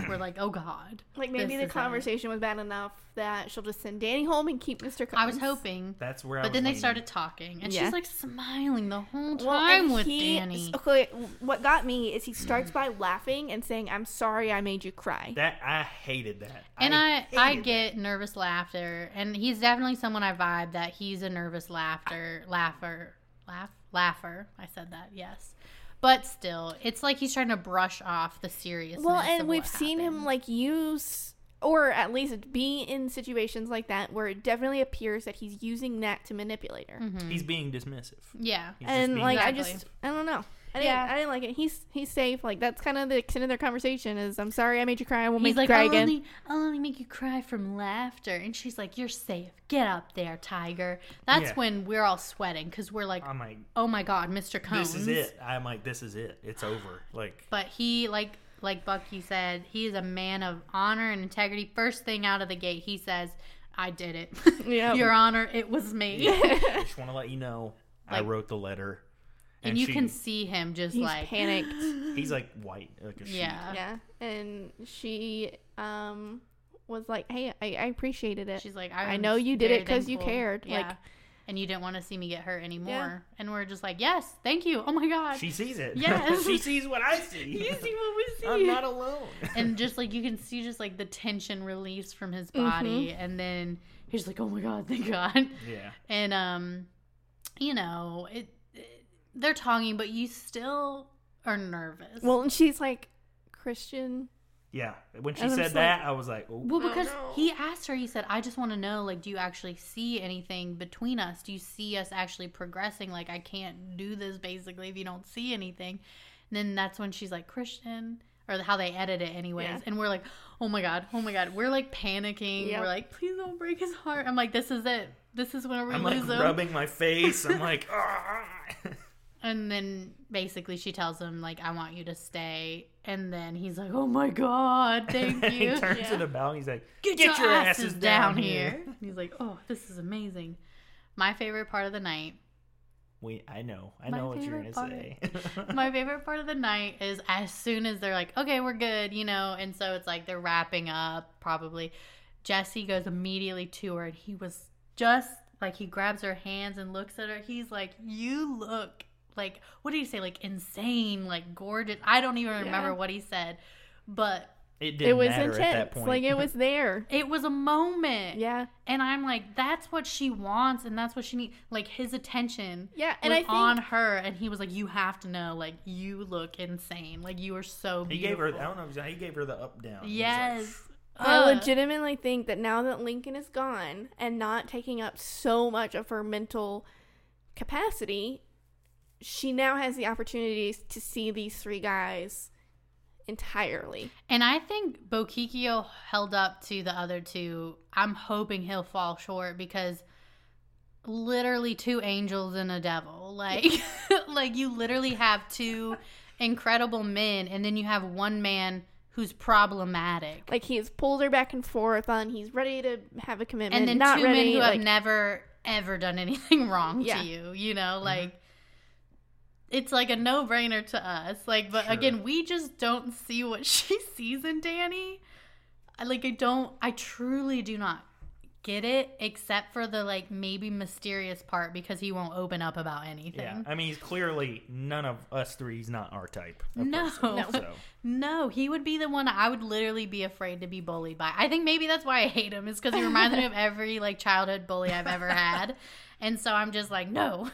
Speaker 3: We're like, oh god.
Speaker 2: like maybe the
Speaker 3: is it.
Speaker 2: conversation was bad enough that she'll just send Danny home and keep Mr. Cones.
Speaker 3: I was hoping.
Speaker 1: That's where I
Speaker 3: But
Speaker 1: was
Speaker 3: then they started talking, and
Speaker 2: Yeah.
Speaker 3: she's like smiling the whole time
Speaker 2: Well,
Speaker 3: with
Speaker 2: he,
Speaker 3: Danny.
Speaker 2: Okay, what got me is he starts by laughing and saying, "I'm sorry, I made you cry."
Speaker 1: That I hated that.
Speaker 3: And I, I,
Speaker 1: hated
Speaker 3: get nervous laughter, and he's definitely someone I vibe that he's a nervous laughter, laugher, laugh, laugher. I said that, yes. But still, it's like he's trying to brush off the seriousness.
Speaker 2: Well, and
Speaker 3: what
Speaker 2: we've seen him like use or at least be in situations like that where it definitely appears that he's using that to manipulate her.
Speaker 3: Mhm.
Speaker 1: He's being dismissive.
Speaker 3: yeah,
Speaker 1: He's
Speaker 2: And
Speaker 1: being
Speaker 2: like I just I don't know. I didn't,
Speaker 3: Yeah.
Speaker 2: I didn't like it. He's he's safe. Like that's kind of the extent of their conversation. Is I'm sorry I made you cry. I won't
Speaker 3: he's
Speaker 2: make
Speaker 3: like,
Speaker 2: you cry
Speaker 3: I'll
Speaker 2: again.
Speaker 3: only, I'll only make you cry from laughter, and she's like, "You're safe. Get up there, Tiger." That's
Speaker 1: Yeah.
Speaker 3: when we're all sweating because we're like,
Speaker 1: I'm like,
Speaker 3: "Oh my God, Mr. Cones."
Speaker 1: this is it. I'm like, this is it. It's over. Like,
Speaker 3: But he, like like Bucky said, he is a man of honor and integrity. First thing out of the gate, he says, "I did it, [LAUGHS]
Speaker 2: Yep.
Speaker 3: Your Honor. It was me." [LAUGHS]
Speaker 1: I just want to let you know, I
Speaker 3: Like-
Speaker 1: wrote the letter.
Speaker 3: And you
Speaker 1: she-
Speaker 3: can see him just
Speaker 2: He's
Speaker 3: like
Speaker 2: panicked. [GASPS]
Speaker 1: He's like white, like a sheet.
Speaker 3: yeah.
Speaker 2: yeah, and she um was like, "Hey, I, I appreciated it."
Speaker 3: She's like,
Speaker 2: I
Speaker 3: I'm
Speaker 2: know you did it because you cared,
Speaker 3: Yeah.
Speaker 2: like-
Speaker 3: and you didn't want to see me get hurt anymore.
Speaker 2: Yeah.
Speaker 3: And we're just like, yes, thank you. Oh my god.
Speaker 1: She sees it.
Speaker 3: Yes. [LAUGHS]
Speaker 1: she sees what I see. [LAUGHS]
Speaker 3: you see what we see.
Speaker 1: I'm not alone. [LAUGHS]
Speaker 3: and just like you can see just like the tension release from his
Speaker 2: Mm-hmm.
Speaker 3: body and then he's like oh my god thank god
Speaker 1: yeah.
Speaker 3: and um you know it, it- they're talking but you still are nervous
Speaker 2: well, and she's like, "Christian."
Speaker 1: Yeah. When she
Speaker 2: And
Speaker 1: said
Speaker 2: just
Speaker 1: that, I was like, oh.
Speaker 3: well
Speaker 2: Oh,
Speaker 3: because
Speaker 2: no.
Speaker 3: he asked her he said i just want to know like do you actually see anything between us do you see us actually progressing like i can't do this basically if you don't see anything and then that's when she's like christian or how they edit it anyways
Speaker 2: Yeah.
Speaker 3: and we're like oh my god oh my god we're like panicking
Speaker 2: Yep.
Speaker 3: we're like please don't break his heart i'm like this is it this is when we
Speaker 1: I'm
Speaker 3: lose
Speaker 1: like
Speaker 3: him
Speaker 1: rubbing my face. I'm [LAUGHS] like, ah. [LAUGHS]
Speaker 3: and then basically she tells him like i want you to stay and then he's like oh my god [LAUGHS] thank
Speaker 1: And he turns
Speaker 2: Yeah.
Speaker 1: to the bell and he's like,
Speaker 3: get,
Speaker 1: Get
Speaker 3: your,
Speaker 1: your
Speaker 3: asses,
Speaker 1: asses
Speaker 3: down,
Speaker 1: down
Speaker 3: here.
Speaker 1: here.
Speaker 3: And [LAUGHS] he's like, oh, this is amazing. My favorite part of the night.
Speaker 1: We, I know, I
Speaker 3: My
Speaker 1: know what you're gonna say. [LAUGHS]
Speaker 3: My favorite part of the night is as soon as they're like, okay, we're good, you know, and so it's like they're wrapping up probably. Jesse goes immediately to her and he was just like he grabs her hands and looks at her. He's like, You look like what did he say? Like insane, like gorgeous. I don't even remember
Speaker 2: Yeah.
Speaker 3: what he said. But
Speaker 1: it didn't
Speaker 2: It was
Speaker 1: matter at that
Speaker 2: intense.
Speaker 1: point.
Speaker 2: Like it was [LAUGHS] there.
Speaker 3: it was a moment.
Speaker 2: Yeah,
Speaker 3: And I'm like, that's what she wants, and that's what she needs. Like his attention
Speaker 2: yeah, and
Speaker 3: was
Speaker 2: I think
Speaker 3: on her, and he was like, "You have to know, like, you look insane. Like, you are so Beautiful.
Speaker 1: he gave her. I don't know. He gave her the up down. He was like,
Speaker 3: Yes.
Speaker 2: I legitimately think that now that Lincoln is gone and not taking up so much of her mental capacity, she now has the opportunity to see these three guys entirely.
Speaker 3: And I think Bokikio held up to the other two. I'm hoping he'll fall short because literally two angels and a devil. [LAUGHS] Like [LAUGHS] like you literally have two incredible men and then you have one man who's problematic.
Speaker 2: Like he's pulled her back and forth on he's ready to have a commitment,
Speaker 3: and then
Speaker 2: not
Speaker 3: two
Speaker 2: ready.
Speaker 3: men who
Speaker 2: like,
Speaker 3: have never ever done anything [LAUGHS] wrong
Speaker 2: Yeah.
Speaker 3: to you, you know, like it's like a no-brainer to us. Like but
Speaker 1: Sure.
Speaker 3: again, we just don't see what [LAUGHS] she sees in Danny. I like I don't I truly do not get it except for the like maybe mysterious part because he won't open up about anything.
Speaker 1: Yeah, I mean, he's clearly none of us three. He's not our type.
Speaker 3: No.
Speaker 1: person, [LAUGHS]
Speaker 2: No.
Speaker 1: So
Speaker 3: No, he would be the one I would literally be afraid to be bullied by. I think maybe that's why I hate him, is because he reminds me of [LAUGHS] every like childhood bully I've ever had. And so I'm just like, no.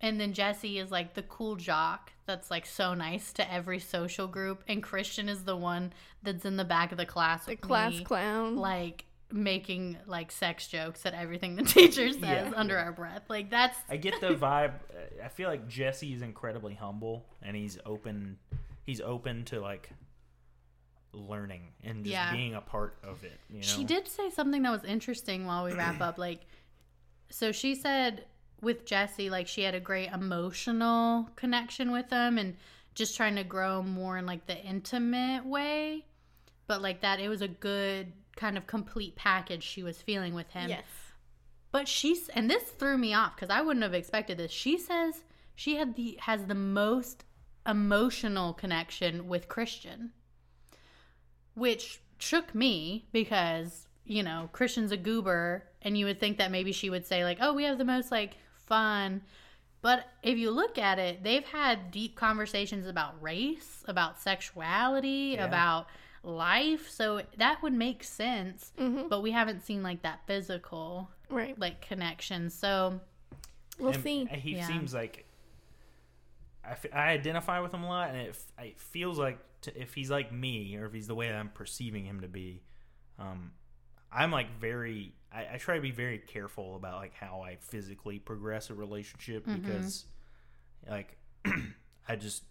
Speaker 3: And then Jesse is like the cool jock that's like so nice to every social group. And Christian is the one that's in the back of the class.
Speaker 2: The
Speaker 3: with
Speaker 2: class
Speaker 3: me,
Speaker 2: clown.
Speaker 3: Like making like sex jokes at everything the [LAUGHS] teacher says
Speaker 1: Yeah.
Speaker 3: under our breath. Like that's
Speaker 1: I get the vibe. uh, I feel like Jesse is incredibly humble, and he's open. He's open to like learning and just
Speaker 3: Yeah.
Speaker 1: being a part of it. You know,
Speaker 3: She did say something that was interesting while we wrap [CLEARS THROAT] up. Like, so she said with Jesse, like, she had a great emotional connection with him and just trying to grow more in like the intimate way. But like that, it was a good kind of complete package she was feeling with him.
Speaker 2: yes.
Speaker 3: But she's, and this threw me off because I wouldn't have expected this. She says she had the has the most emotional connection with Christian, which shook me because you know Christian's a goober, and you would think that maybe she would say like, "Oh, we have the most like fun." But if you look at it, they've had deep conversations about race, about sexuality,
Speaker 1: Yeah.
Speaker 3: about life. So that would make sense.
Speaker 2: hmm
Speaker 3: But we haven't seen like that physical
Speaker 2: Right.
Speaker 3: like connection. So
Speaker 2: We'll
Speaker 1: And
Speaker 2: see.
Speaker 1: He
Speaker 3: Yeah.
Speaker 1: seems like I, f- I identify with him a lot, and it, f- it feels like to, if he's like me, or if he's the way I'm perceiving him to be, um, I'm like very. I, I try to be very careful about like how I physically progress a relationship
Speaker 3: Mhm.
Speaker 1: because, like, [CLEARS THROAT] I just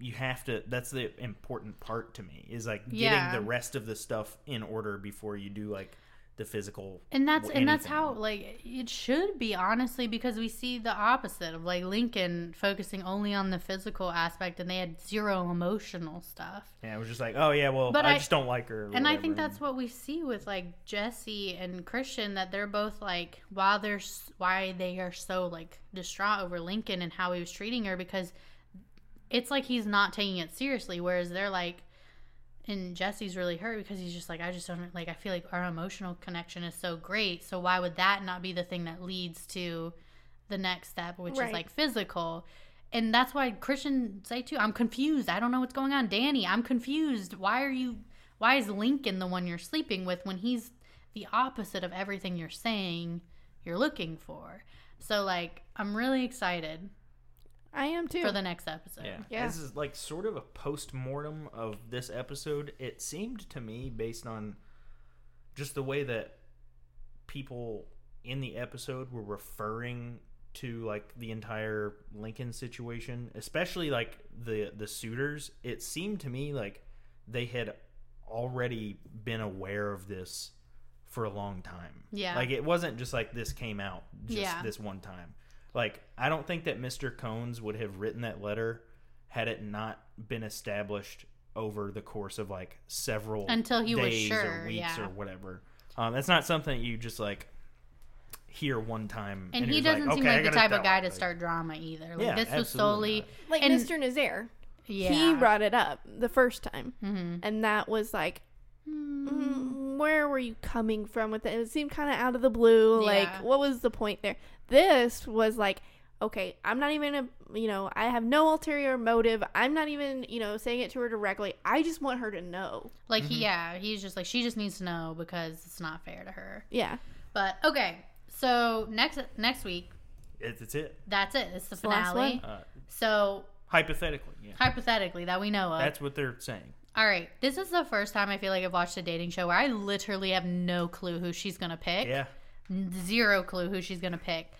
Speaker 1: you have to. That's the important part to me is like getting
Speaker 3: Yeah.
Speaker 1: the rest of the stuff in order before you do like the physical.
Speaker 3: and that's and that's how like it should be honestly because we see the opposite of like Lincoln focusing only on the physical aspect and they had zero emotional stuff.
Speaker 1: Yeah, it was just like, oh yeah, well,
Speaker 3: But
Speaker 1: I,
Speaker 3: I-
Speaker 1: just don't like her.
Speaker 3: And I think that's what we see with like Jesse and Christian that they're both like while they're why they are so like distraught over Lincoln and how he was treating her because it's like he's not taking it seriously whereas they're like and Jesse's really hurt because he's just like I just don't like I feel like our emotional connection is so great. So why would that not be the thing that leads to the next step which
Speaker 2: Right.
Speaker 3: is like physical? And that's why Christian say too I'm confused. I don't know what's going on. Danny I'm confused. Why are you why is Lincoln the one you're sleeping with when he's the opposite of everything you're saying you're looking for? So like I'm really excited
Speaker 2: I am too.
Speaker 3: for the next episode
Speaker 1: Yeah.
Speaker 2: Yeah.
Speaker 1: This is like sort of a post mortem of this episode. It seemed to me, based on just the way that people in the episode were referring to like the entire Lincoln situation, especially like the the suitors, it seemed to me like they had already been aware of this for a long time.
Speaker 3: Yeah.
Speaker 1: Like it wasn't just like this came out just
Speaker 3: Yeah.
Speaker 1: this one time. Like I don't think that Mr. Cones would have written that letter had it not been established over the course of like several
Speaker 3: Until he was
Speaker 1: days
Speaker 3: sure,
Speaker 1: or weeks
Speaker 3: yeah.
Speaker 1: or whatever. Um, that's not something that you just like hear one time.
Speaker 3: and he
Speaker 1: was
Speaker 3: doesn't seem
Speaker 1: "Okay,
Speaker 3: like the type of guy
Speaker 1: her,"
Speaker 3: to
Speaker 1: like-
Speaker 3: start drama either like
Speaker 1: Yeah,
Speaker 3: this was
Speaker 1: absolutely
Speaker 3: solely
Speaker 1: not.
Speaker 2: like
Speaker 3: and-
Speaker 2: Mr. Nazaire.
Speaker 3: yeah
Speaker 2: He brought it up the first time,
Speaker 3: Mhm.
Speaker 2: and that was like,
Speaker 3: Mm.
Speaker 2: Where were you coming from with it? It seemed kind of out of the blue.
Speaker 3: Yeah.
Speaker 2: Like, what was the point there? This was like, okay, I'm not even a, you know, I have no ulterior motive. I'm not even, you know, saying it to her directly. I just want her to know.
Speaker 3: like
Speaker 1: Mm-hmm.
Speaker 3: yeah he's just like she just needs to know because it's not fair to her
Speaker 2: Yeah.
Speaker 3: but okay so next next week
Speaker 1: It's, it's it.
Speaker 3: that's it it's the
Speaker 2: the last
Speaker 3: finale
Speaker 1: Uh,
Speaker 3: so
Speaker 1: hypothetically, yeah.
Speaker 3: hypothetically that we know of
Speaker 1: That's what they're saying.
Speaker 3: All right this is the first time i feel like i've watched a dating show where i literally have no clue who she's gonna pick
Speaker 1: Yeah.
Speaker 3: zero clue who she's gonna pick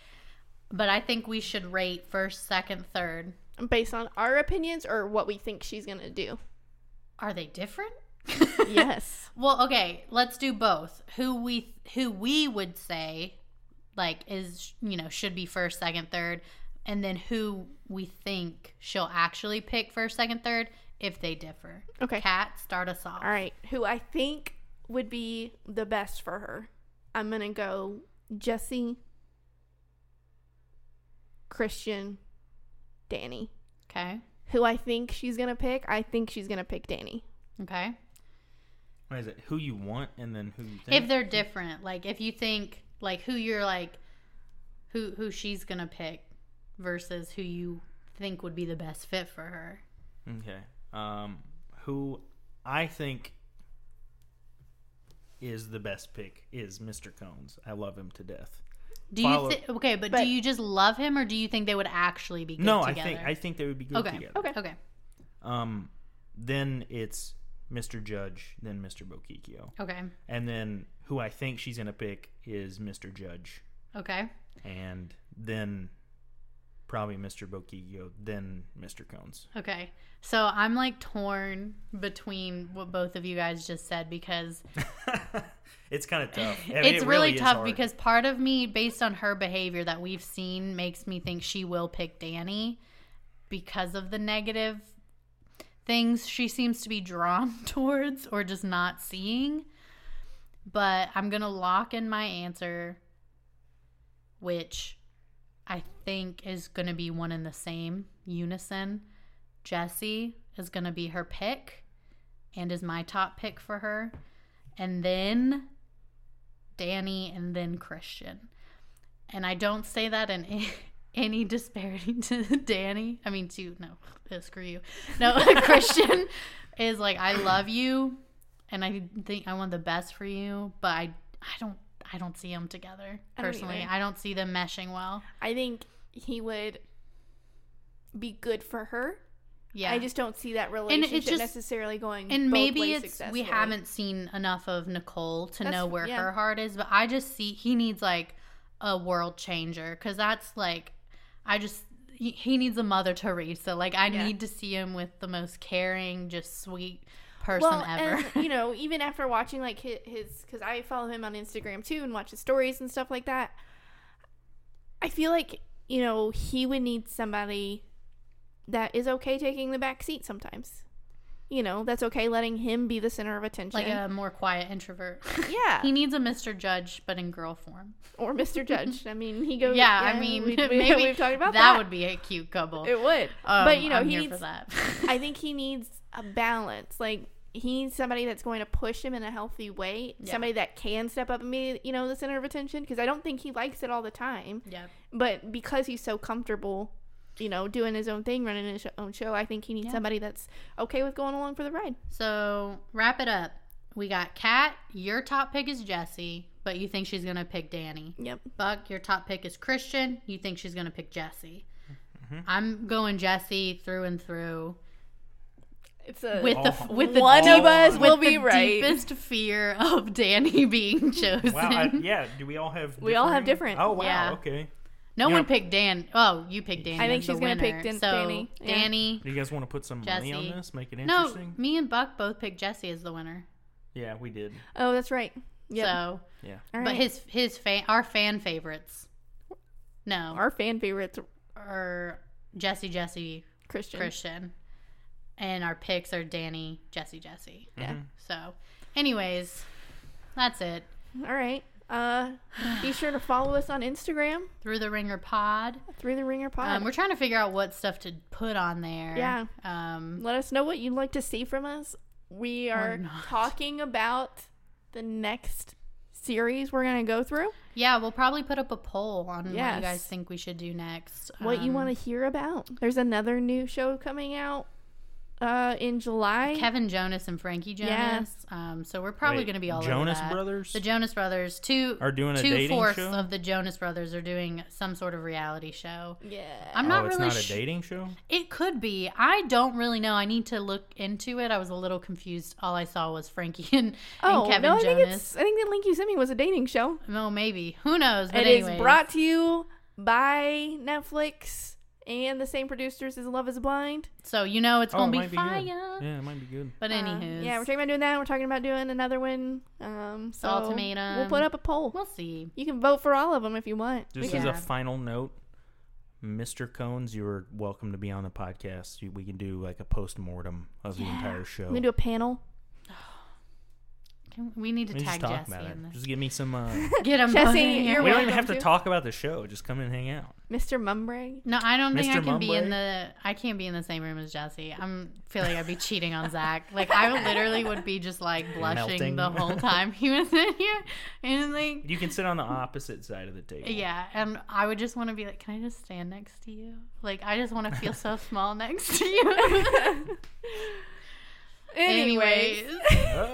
Speaker 3: but i think we should rate first second third
Speaker 2: Based on our opinions or what we think she's going to do.
Speaker 3: are they different [LAUGHS]
Speaker 2: Yes.
Speaker 3: well okay let's do both who we who we would say like is you know should be first second third and then who we think she'll actually pick first second third if they differ
Speaker 2: Okay.
Speaker 3: Kat start us off
Speaker 2: All right. Who I think would be the best for her. I'm going to go Jesse, Christian, Danny.
Speaker 3: okay
Speaker 2: Who I think she's going to pick, I think she's going to pick Danny.
Speaker 3: okay
Speaker 1: what is it? Who you want and then who you think.
Speaker 3: If they're different, like if you think like who you're like who who she's gonna pick versus who you think would be the best fit for her.
Speaker 1: Okay. Um, who I think is the best pick is Mr. Cones. I love him to death.
Speaker 3: Do
Speaker 1: Follow-
Speaker 3: you think okay, but,
Speaker 2: But-
Speaker 3: do you just love him or do you think they would actually be good
Speaker 1: no,
Speaker 3: together?
Speaker 1: I think I think they would be good
Speaker 3: Okay.
Speaker 1: together.
Speaker 2: Okay.
Speaker 3: Okay.
Speaker 1: Um, then it's Mr. Judge, then Mr. Bokikio,
Speaker 3: Okay.
Speaker 1: and then who I think she's gonna pick is Mr. Judge,
Speaker 3: Okay.
Speaker 1: and then probably Mr. Bokikio, then Mr. Cones.
Speaker 3: Okay. So I'm like torn between what both of you guys just said because [LAUGHS]
Speaker 1: it's kind of tough. I mean, [LAUGHS]
Speaker 3: it's
Speaker 1: it
Speaker 3: really,
Speaker 1: is
Speaker 3: tough
Speaker 1: hard.
Speaker 3: because part of me, based on her behavior that we've seen, makes me think she will pick Danny because of the negative things she seems to be drawn [LAUGHS] towards or just not seeing. But I'm going to lock in my answer, which I think is going to be one in the same unison. Jesse is going to be her pick and is my top pick for her. And then Danny and then Christian. And I don't say that in [LAUGHS] any disparity [LAUGHS] to Danny. I mean, to no, [LAUGHS] uh, screw you. No, Christian is like I love you, and I think I want the best for you, but I I don't I don't see them together
Speaker 2: I don't
Speaker 3: personally. I don't see them meshing well.
Speaker 2: I think he would be good for her.
Speaker 3: Yeah,
Speaker 2: I just don't see that relationship
Speaker 3: just-
Speaker 2: necessarily going.
Speaker 3: and maybe it's we haven't seen enough of Nicole to
Speaker 2: That's-
Speaker 3: know where
Speaker 2: yeah.
Speaker 3: her heart is, but I just see he needs like a world changer because that's like I just he, he needs a Mother Teresa. Like I
Speaker 2: Yeah.
Speaker 3: need to see him with the most caring, just sweet person
Speaker 2: well,
Speaker 3: ever.
Speaker 2: and you [LAUGHS] know, even after watching like his, because I follow him on Instagram too and watch his stories and stuff like that. I feel like you know he would need somebody that is okay taking the back seat sometimes. You know, that's okay letting him be the center of attention.
Speaker 3: like a more quiet introvert. [LAUGHS]
Speaker 2: yeah,
Speaker 3: he needs a Mr. Judge, but in girl form.
Speaker 2: or Mr. [LAUGHS] Judge. I mean, he goes.
Speaker 3: Yeah, I mean,
Speaker 2: we, we,
Speaker 3: maybe
Speaker 2: we've talked about
Speaker 3: that,
Speaker 2: that.
Speaker 3: would be a cute couple.
Speaker 2: it would,
Speaker 3: Um,
Speaker 2: but you know,
Speaker 3: I'm
Speaker 2: he needs. I think he needs a balance. Like he needs somebody that's going to push him in a healthy way.
Speaker 3: Yeah.
Speaker 2: Somebody that can step up and be, you know, the center of attention. Because I don't think he likes it all the time.
Speaker 3: yeah.
Speaker 2: But because he's so comfortable, you know, doing his own thing, running his own show, I think he needs
Speaker 3: Yeah.
Speaker 2: somebody that's okay with going along for the ride.
Speaker 3: So wrap it up. We got Kat. Your top pick is Jesse, but you think she's gonna pick Danny.
Speaker 2: Yep.
Speaker 3: Buck, your top pick is Christian. You think she's gonna pick Jesse.
Speaker 1: Mm-hmm.
Speaker 3: I'm going Jesse through and through
Speaker 2: It's a
Speaker 3: with the
Speaker 1: Oh.
Speaker 3: with the
Speaker 2: one
Speaker 1: of
Speaker 3: deep-
Speaker 1: us
Speaker 3: with
Speaker 2: will
Speaker 3: the
Speaker 2: be right.
Speaker 3: deepest fear of Danny [LAUGHS] being chosen.
Speaker 1: Wow. I, yeah. Do we all have?
Speaker 2: We all have different.
Speaker 1: Oh wow.
Speaker 3: Yeah.
Speaker 1: Okay.
Speaker 3: no
Speaker 1: you
Speaker 3: one
Speaker 1: know-
Speaker 3: picked Dan. Oh, you picked Danny.
Speaker 2: I think she's gonna pick. Dan-
Speaker 3: so,
Speaker 2: Danny, yeah.
Speaker 3: Danny.
Speaker 1: Do you guys want to put some money on this? Make it interesting.
Speaker 3: No,
Speaker 1: interesting.
Speaker 3: me and Buck both picked Jesse as the winner.
Speaker 1: Yeah, we did.
Speaker 2: oh, that's right. Yep.
Speaker 3: So,
Speaker 1: Yeah.
Speaker 2: All
Speaker 3: but his his fan our fan favorites. No,
Speaker 2: our fan favorites,
Speaker 3: are Jesse, Jesse,
Speaker 2: Christian.
Speaker 3: Christian, and our picks are Danny, Jesse, Jesse.
Speaker 2: Yeah.
Speaker 1: Mhm.
Speaker 3: So, anyways, that's it.
Speaker 2: All right. Uh, be sure to follow us on Instagram,
Speaker 3: Through the Ringer Pod.
Speaker 2: Through the Ringer Pod.
Speaker 3: Um, we're trying to figure out what stuff to put on there.
Speaker 2: Yeah.
Speaker 3: Um,
Speaker 2: Let us know what you'd like to see from us. We are talking about the next series we're going to go through.
Speaker 3: yeah, we'll probably put up a poll on what you guys think we should do next.
Speaker 2: What you
Speaker 3: Um,
Speaker 2: want to hear about. There's another new show coming out uh, in July.
Speaker 3: Kevin Jonas and Frankie Jonas.
Speaker 2: Yeah.
Speaker 3: Um, so we're probably
Speaker 1: Wait,
Speaker 3: going to be all
Speaker 1: Jonas
Speaker 3: over that.
Speaker 1: Brothers
Speaker 3: The Jonas Brothers, two
Speaker 1: are doing a
Speaker 3: two
Speaker 1: dating
Speaker 3: fourths
Speaker 1: show.
Speaker 3: of the Jonas Brothers are doing some sort of reality show.
Speaker 2: yeah.
Speaker 3: I'm
Speaker 1: oh,
Speaker 3: not
Speaker 1: it's
Speaker 3: really.
Speaker 1: not a
Speaker 3: sh-
Speaker 1: dating show.
Speaker 3: It could be. I don't really know. I need to look into it. I was a little confused. All I saw was Frankie and,
Speaker 2: oh,
Speaker 3: and Kevin
Speaker 2: no, I think
Speaker 3: Jonas.
Speaker 2: it's I think the link you sent me was a dating show.
Speaker 3: No, maybe. Who knows? But
Speaker 2: It is
Speaker 3: anyways.
Speaker 2: brought to you by Netflix and the same producers as Love is Blind.
Speaker 3: So you know it's
Speaker 1: Oh,
Speaker 3: gonna
Speaker 1: it
Speaker 3: be
Speaker 1: might be
Speaker 3: fire.
Speaker 1: good. Yeah, it might be good.
Speaker 3: But
Speaker 2: Uh,
Speaker 3: anywho,
Speaker 2: yeah, we're talking about doing that. We're talking about doing another one. Um, so
Speaker 3: Ultimatum.
Speaker 2: We'll put up a poll.
Speaker 3: we'll see.
Speaker 2: You can vote for all of them if you want.
Speaker 1: Just
Speaker 3: Yeah.
Speaker 1: as a final note, Mr. Cones, you're welcome to be on the podcast. We can do like a post mortem of the entire show.
Speaker 2: We can do a panel.
Speaker 3: Can, we need to
Speaker 1: We just
Speaker 3: tag
Speaker 1: talk
Speaker 3: Jesse
Speaker 1: about it.
Speaker 3: in this.
Speaker 1: Just give me some. Uh, [LAUGHS]
Speaker 3: Get him.
Speaker 2: Jesse,
Speaker 3: in here.
Speaker 2: you're
Speaker 1: we don't even have to
Speaker 2: to.
Speaker 1: talk about the show. Just come and hang out.
Speaker 2: Mr. Mumbray.
Speaker 3: No, I don't think I
Speaker 1: Mr.
Speaker 3: can be in the. I can't be in the same room as Jesse. I'm feeling like I'd be cheating on Zach. Like I literally would be just like [LAUGHS] blushing
Speaker 1: Melting.
Speaker 3: the whole time he was in here, and like
Speaker 1: You can sit on the opposite side of the table.
Speaker 3: yeah, and I would just want to be like, can I just stand next to you? Like I just want to feel so [LAUGHS] small next to you.
Speaker 2: Anyways.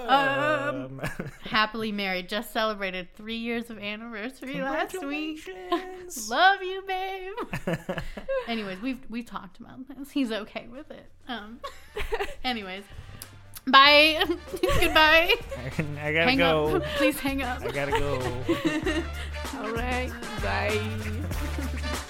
Speaker 1: Um, [LAUGHS]
Speaker 3: happily married. Just celebrated three years of anniversary last week. [LAUGHS] Love you, babe. [LAUGHS] Anyways, we've we've talked about this. He's okay with it. Um. anyways, bye. Goodbye.
Speaker 1: I gotta
Speaker 3: hang
Speaker 1: go.
Speaker 3: up. Please hang up.
Speaker 1: I gotta go.
Speaker 2: All right. Bye.